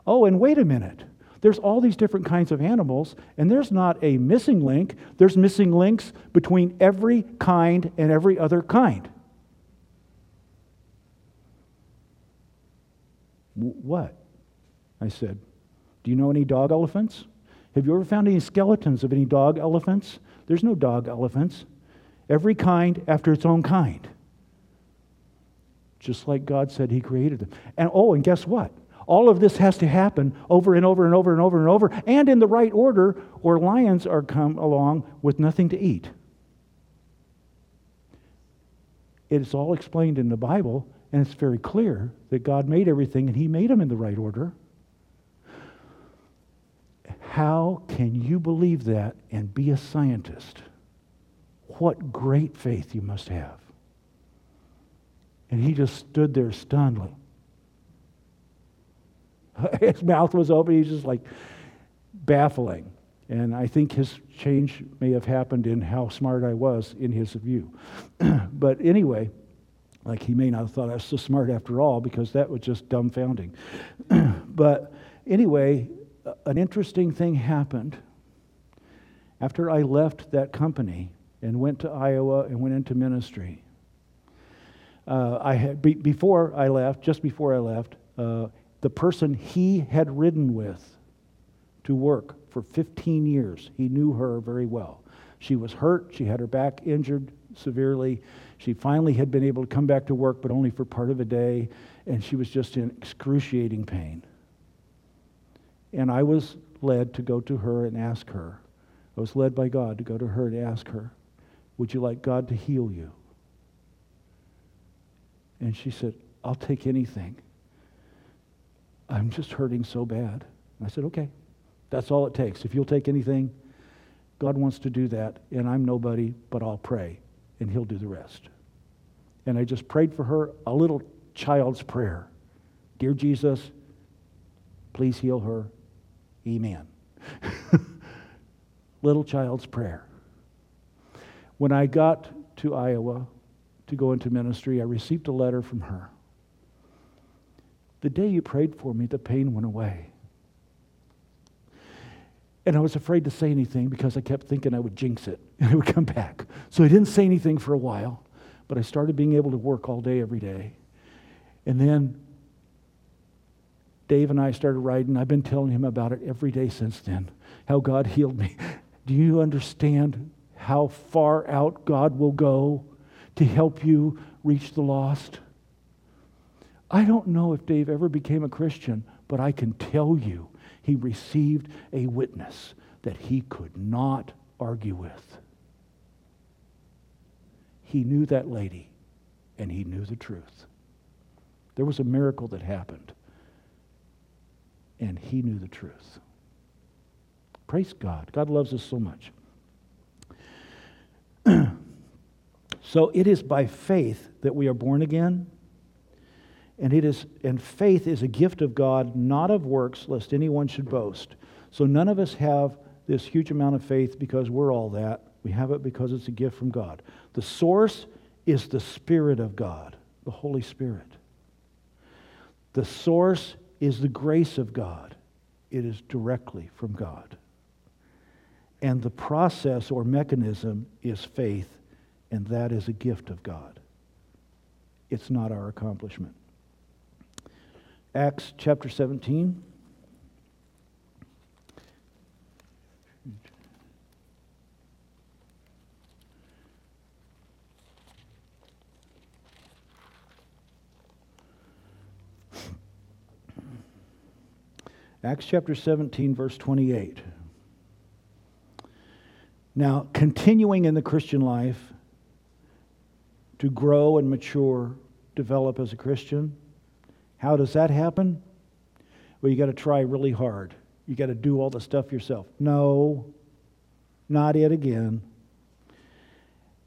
Oh, and wait a minute. There's all these different kinds of animals, and there's not a missing link. There's missing links between every kind and every other kind. What? I said, Do you know any dog elephants? Have you ever found any skeletons of any dog elephants? There's no dog elephants. Every kind after its own kind. Just like God said He created them. And oh, and guess what? All of this has to happen over and over and over and over and over, and in the right order, or lions are come along with nothing to eat. It's all explained in the Bible, and it's very clear that God made everything and He made them in the right order. How can you believe that and be a scientist? What great faith you must have. And he just stood there stunned, like, <laughs> his mouth was open. He's just like baffling. And I think his change may have happened in how smart I was in his view. <clears throat> but anyway, like he may not have thought I was so smart after all because that was just dumbfounding. <clears throat> but anyway, an interesting thing happened. After I left that company and went to Iowa and went into ministry, uh, I had, be, before I left, just before I left, uh, the person he had ridden with to work for 15 years, he knew her very well, She was hurt. She had her back injured severely. She finally had been able to come back to work, but only for part of a day, and she was just in excruciating pain. And I was led to go to her and ask her. I was led by God to go to her and ask her, Would you like God to heal you? And she said, I'll take anything. I'm just hurting so bad. And I said, Okay, that's all it takes. If you'll take anything, God wants to do that, and I'm nobody, but I'll pray, and He'll do the rest. And I just prayed for her a little child's prayer Dear Jesus, please heal her. Amen. <laughs> little child's prayer. When I got to Iowa to go into ministry, I received a letter from her. The day you prayed for me, the pain went away. And I was afraid to say anything because I kept thinking I would jinx it <laughs> and it would come back. So I didn't say anything for a while, but I started being able to work all day, every day. And then Dave and I started writing. I've been telling him about it every day since then, how God <laughs> healed me. Do you understand how far out God will go to help you reach the lost? I don't know if Dave ever became a Christian, but I can tell you he received a witness that he could not argue with. He knew that lady, and he knew the truth. There was a miracle that happened, and he knew the truth. Praise God. God loves us so much. <clears throat> so it is by faith that we are born again. And it is and faith is a gift of God, not of works, lest anyone should boast. So none of us have this huge amount of faith because we're all that. We have it because it's a gift from God. The source is the Spirit of God, the Holy Spirit. The source is the grace of God. It is directly from God. And the process or mechanism is faith, and that is a gift of God. It's not our accomplishment. Acts chapter 17. Acts chapter 17, verse 28. Now, continuing in the Christian life, to grow and mature, develop as a Christian, how does that happen? Well, you got to try really hard. You got to do all the stuff yourself. No, not it again.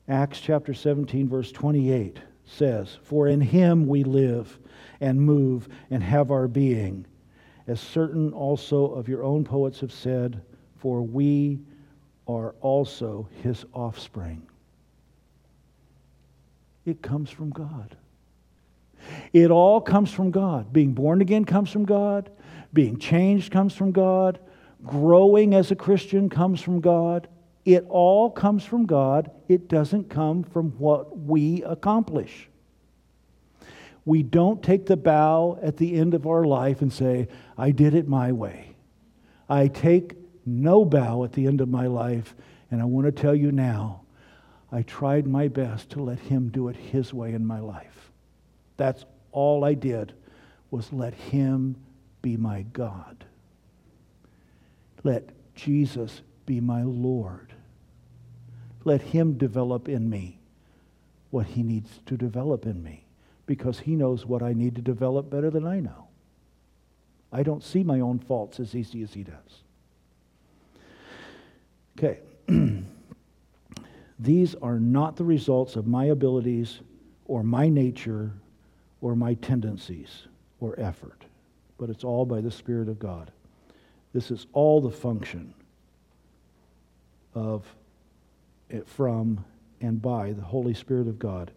Acts chapter 17, verse 28 says, For in him we live and move and have our being, as certain also of your own poets have said, for we are also his offspring. It comes from God. It all comes from God. Being born again comes from God. Being changed comes from God. Growing as a Christian comes from God. It all comes from God. It doesn't come from what we accomplish. We don't take the bow at the end of our life and say, I did it my way. I take no bow at the end of my life, and I want to tell you now, I tried my best to let Him do it His way in my life. That's all I did was let him be my God. Let Jesus be my Lord. Let him develop in me what he needs to develop in me because he knows what I need to develop better than I know. I don't see my own faults as easy as he does. Okay. <clears throat> These are not the results of my abilities or my nature or my tendencies or effort, but it's all by the Spirit of God. This is all the function of it from and by the Holy Spirit of God.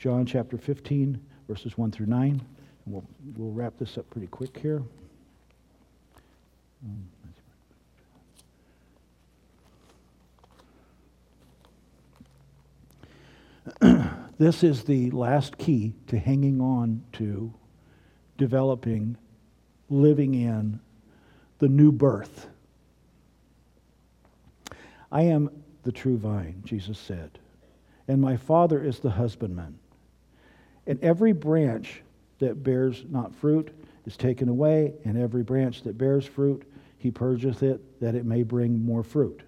John chapter 15, verses 1 through 9. We'll, we'll wrap this up pretty quick here. Mm. <clears throat> this is the last key to hanging on to, developing, living in the new birth. I am the true vine, Jesus said, and my Father is the husbandman. And every branch that bears not fruit is taken away, and every branch that bears fruit, he purgeth it, that it may bring more fruit.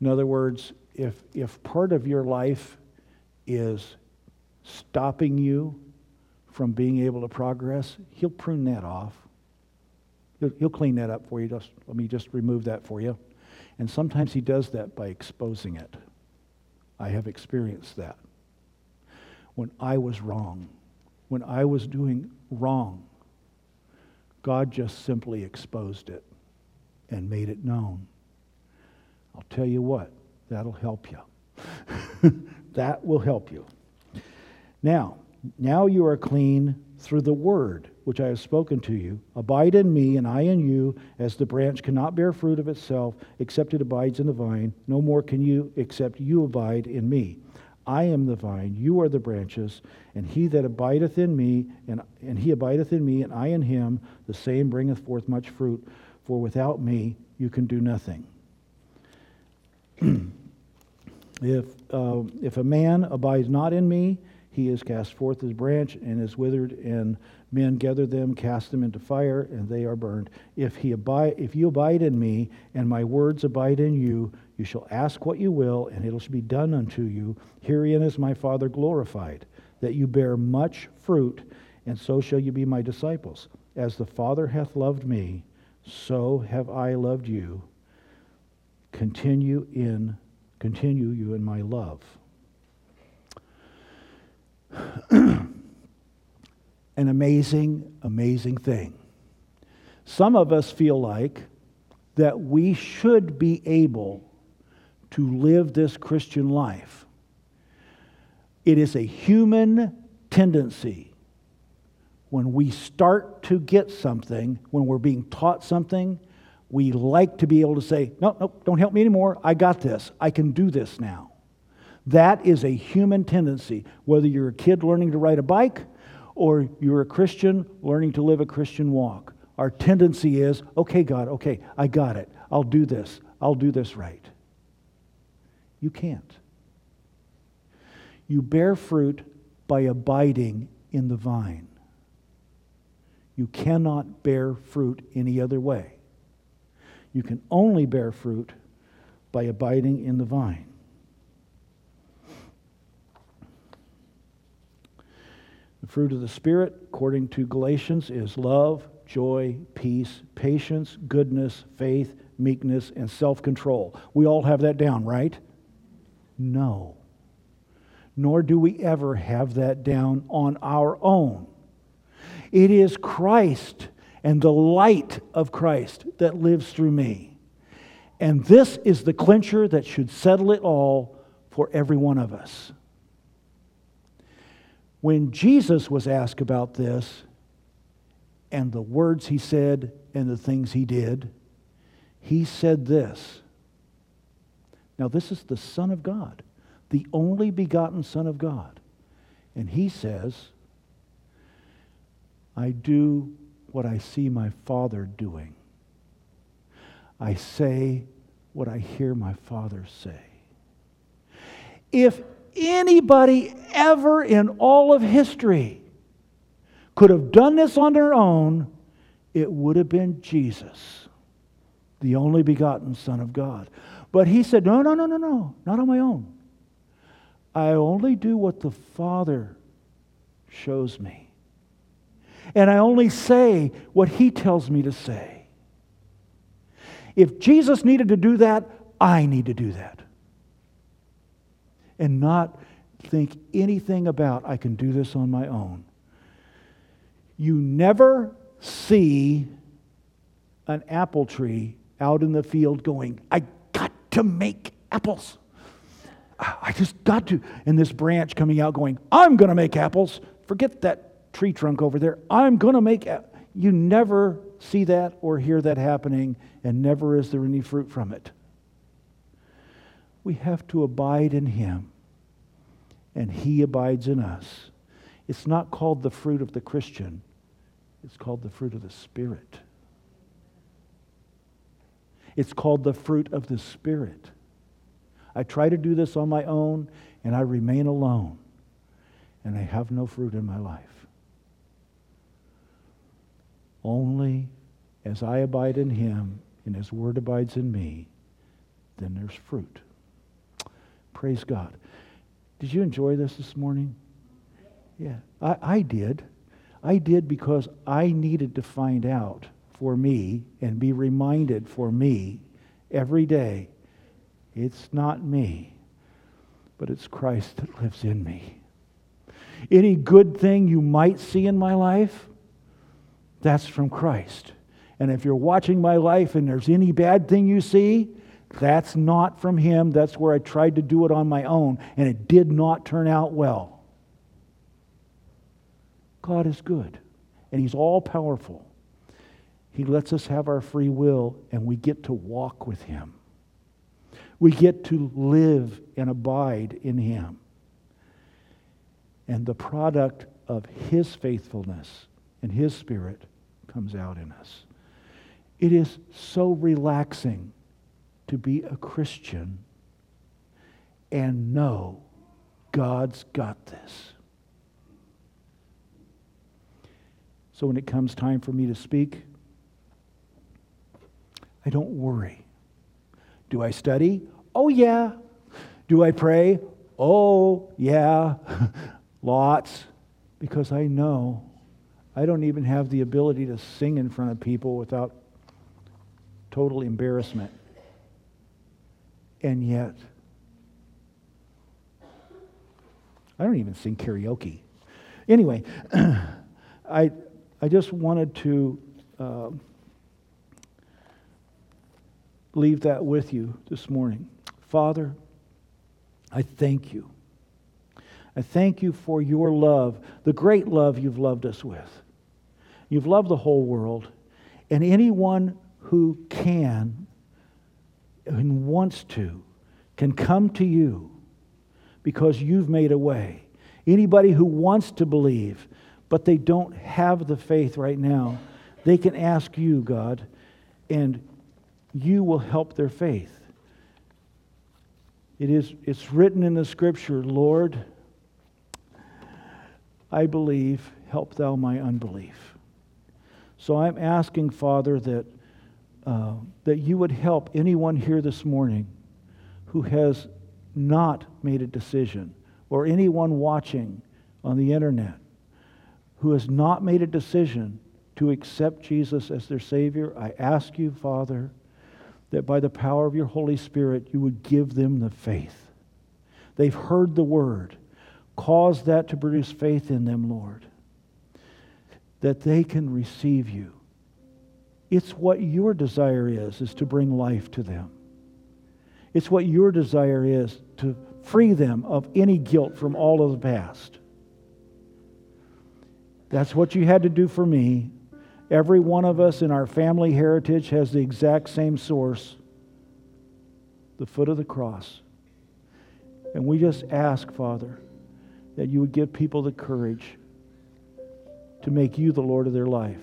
In other words, if, if part of your life is stopping you from being able to progress, he'll prune that off. He'll, he'll clean that up for you. Just, let me just remove that for you. And sometimes he does that by exposing it. I have experienced that. When I was wrong, when I was doing wrong, God just simply exposed it and made it known. I'll tell you what, that'll help you. <laughs> that will help you. Now, now you are clean through the word which I have spoken to you. Abide in me, and I in you, as the branch cannot bear fruit of itself except it abides in the vine. No more can you except you abide in me. I am the vine, you are the branches, and he that abideth in me, and, and he abideth in me, and I in him, the same bringeth forth much fruit, for without me you can do nothing. <clears throat> if, uh, if a man abides not in me, he is cast forth as branch and is withered, and men gather them, cast them into fire, and they are burned. If, he abide, if you abide in me, and my words abide in you, you shall ask what you will, and it shall be done unto you. Herein is my Father glorified, that you bear much fruit, and so shall you be my disciples. As the Father hath loved me, so have I loved you. Continue in continue you in my love. <clears throat> An amazing, amazing thing. Some of us feel like that we should be able to live this Christian life. It is a human tendency when we start to get something, when we're being taught something, we like to be able to say, no, no, don't help me anymore. I got this. I can do this now. That is a human tendency, whether you're a kid learning to ride a bike or you're a Christian learning to live a Christian walk. Our tendency is, okay, God, okay, I got it. I'll do this. I'll do this right. You can't. You bear fruit by abiding in the vine. You cannot bear fruit any other way. You can only bear fruit by abiding in the vine. The fruit of the Spirit, according to Galatians, is love, joy, peace, patience, goodness, faith, meekness, and self control. We all have that down, right? No. Nor do we ever have that down on our own. It is Christ and the light of Christ that lives through me. And this is the clincher that should settle it all for every one of us. When Jesus was asked about this, and the words he said and the things he did, he said this. Now, this is the Son of God, the only begotten Son of God. And he says, I do what I see my Father doing. I say what I hear my Father say. If anybody ever in all of history could have done this on their own, it would have been Jesus, the only begotten Son of God. But he said, No, no, no, no, no, not on my own. I only do what the Father shows me and I only say what he tells me to say. If Jesus needed to do that, I need to do that. And not think anything about, I can do this on my own. You never see an apple tree out in the field going, I got to make apples. I just got to. And this branch coming out going, I'm going to make apples. Forget that tree trunk over there. I'm going to make. You never see that or hear that happening, and never is there any fruit from it. We have to abide in Him, and He abides in us. It's not called the fruit of the Christian, it's called the fruit of the Spirit. It's called the fruit of the Spirit. I try to do this on my own, and I remain alone, and I have no fruit in my life. Only as I abide in him and his word abides in me, then there's fruit. Praise God. Did you enjoy this this morning? Yeah, I, I did. I did because I needed to find out for me and be reminded for me every day it's not me, but it's Christ that lives in me. Any good thing you might see in my life, that's from Christ. And if you're watching my life and there's any bad thing you see, that's not from Him. That's where I tried to do it on my own, and it did not turn out well. God is good, and He's all powerful. He lets us have our free will, and we get to walk with Him. We get to live and abide in Him. And the product of His faithfulness and His Spirit comes out in us. It is so relaxing to be a Christian and know God's got this. So when it comes time for me to speak, I don't worry. Do I study? Oh, yeah. Do I pray? Oh, yeah. <laughs> Lots. Because I know I don't even have the ability to sing in front of people without total embarrassment. And yet, I don't even sing karaoke. Anyway, <clears throat> I, I just wanted to uh, leave that with you this morning. Father, I thank you. I thank you for your love, the great love you've loved us with. You've loved the whole world, and anyone who can and wants to can come to you because you've made a way. Anybody who wants to believe, but they don't have the faith right now, they can ask you, God, and you will help their faith. It is, it's written in the scripture, Lord, I believe, help thou my unbelief. So I'm asking, Father, that, uh, that you would help anyone here this morning who has not made a decision, or anyone watching on the internet who has not made a decision to accept Jesus as their Savior, I ask you, Father, that by the power of your Holy Spirit, you would give them the faith. They've heard the word. Cause that to produce faith in them, Lord, that they can receive you. It's what your desire is, is to bring life to them. It's what your desire is to free them of any guilt from all of the past. That's what you had to do for me. Every one of us in our family heritage has the exact same source the foot of the cross. And we just ask, Father, that you would give people the courage to make you the Lord of their life.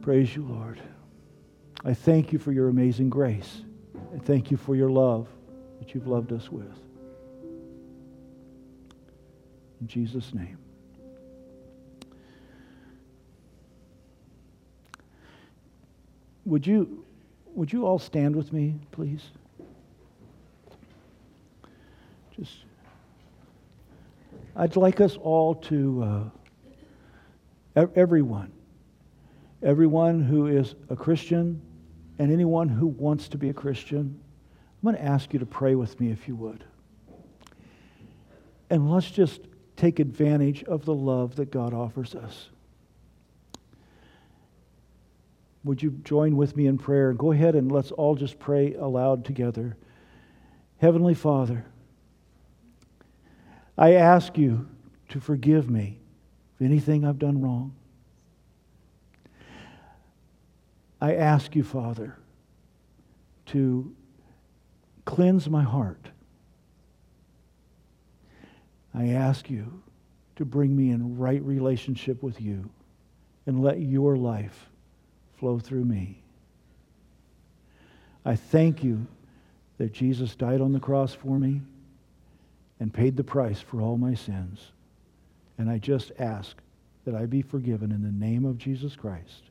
Praise you, Lord. I thank you for your amazing grace. I thank you for your love that you've loved us with. In Jesus' name. Would you, would you all stand with me, please? I'd like us all to, uh, everyone, everyone who is a Christian and anyone who wants to be a Christian, I'm going to ask you to pray with me if you would. And let's just take advantage of the love that God offers us. Would you join with me in prayer? Go ahead and let's all just pray aloud together. Heavenly Father, I ask you to forgive me of anything I've done wrong. I ask you, Father, to cleanse my heart. I ask you to bring me in right relationship with you and let your life flow through me. I thank you that Jesus died on the cross for me and paid the price for all my sins. And I just ask that I be forgiven in the name of Jesus Christ.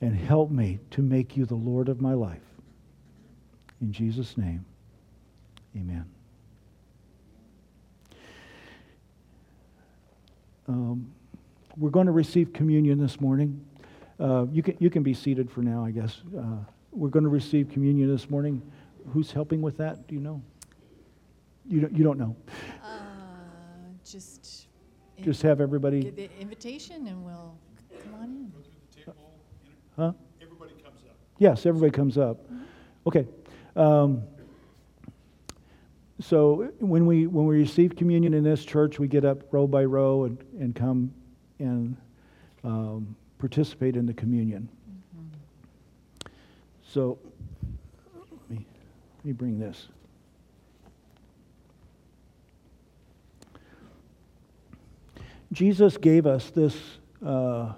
And help me to make you the Lord of my life. In Jesus' name, amen. Um, we're going to receive communion this morning. Uh, you, can, you can be seated for now, I guess. Uh, we're going to receive communion this morning. Who's helping with that? Do you know? You don't, you don't know. Uh, just. in- Just have everybody. Get the invitation and we'll come on in. Huh? Everybody comes up. Yes, everybody comes up. Okay. Um, so when we when we receive communion in this church, we get up row by row and, and come and um, participate in the communion. So let me, let me bring this. Jesus gave us this. Uh,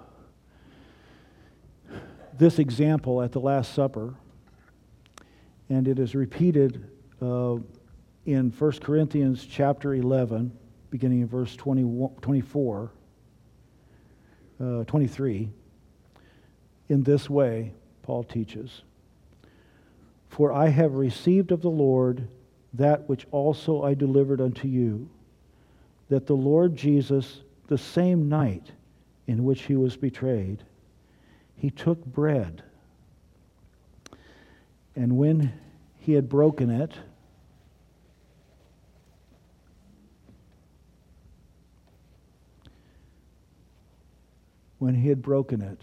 this example at the Last Supper, and it is repeated uh, in 1 Corinthians chapter 11, beginning in verse 20, 24, uh, 23. In this way, Paul teaches For I have received of the Lord that which also I delivered unto you, that the Lord Jesus, the same night in which he was betrayed, he took bread, and when he had broken it, when he had broken it,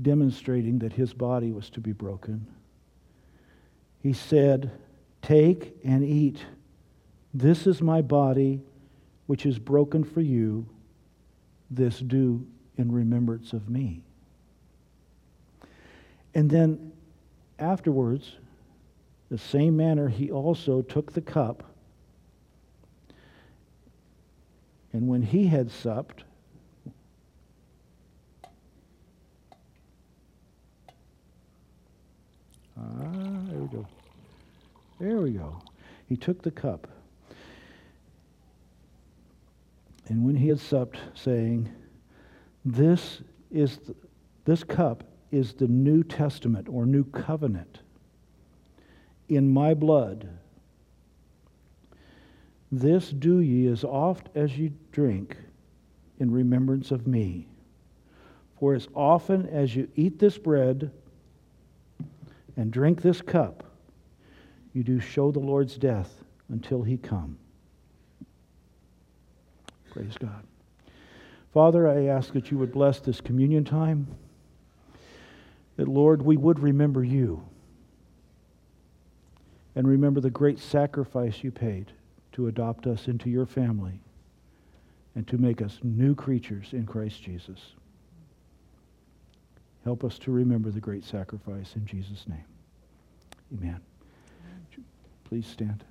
demonstrating that his body was to be broken, he said, Take and eat. This is my body, which is broken for you. This do in remembrance of me. And then afterwards, the same manner, he also took the cup. And when he had supped, ah, there we go. There we go. He took the cup. And when he had supped, saying, this is the, this cup is the New Testament or New Covenant in my blood. This do ye as oft as ye drink in remembrance of me. For as often as you eat this bread and drink this cup, you do show the Lord's death until he come. Praise God. Father, I ask that you would bless this communion time. That, Lord, we would remember you and remember the great sacrifice you paid to adopt us into your family and to make us new creatures in Christ Jesus. Help us to remember the great sacrifice in Jesus' name. Amen. Please stand.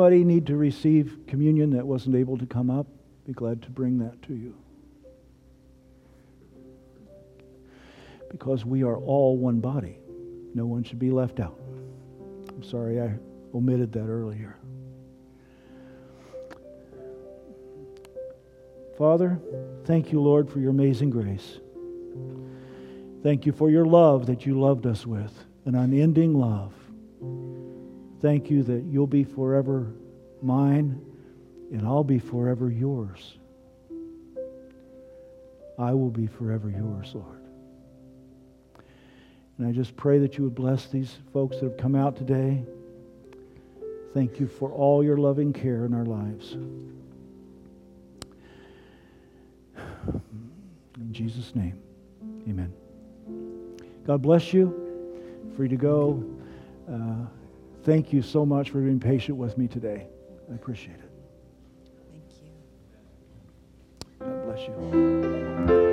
Anybody need to receive communion that wasn't able to come up? Be glad to bring that to you. Because we are all one body. No one should be left out. I'm sorry I omitted that earlier. Father, thank you, Lord, for your amazing grace. Thank you for your love that you loved us with, an unending love. Thank you that you'll be forever mine and I'll be forever yours. I will be forever yours, Lord. And I just pray that you would bless these folks that have come out today. Thank you for all your loving care in our lives. In Jesus' name, amen. God bless you. Free to go. Uh, thank you so much for being patient with me today. I appreciate it. Thank you. God bless you.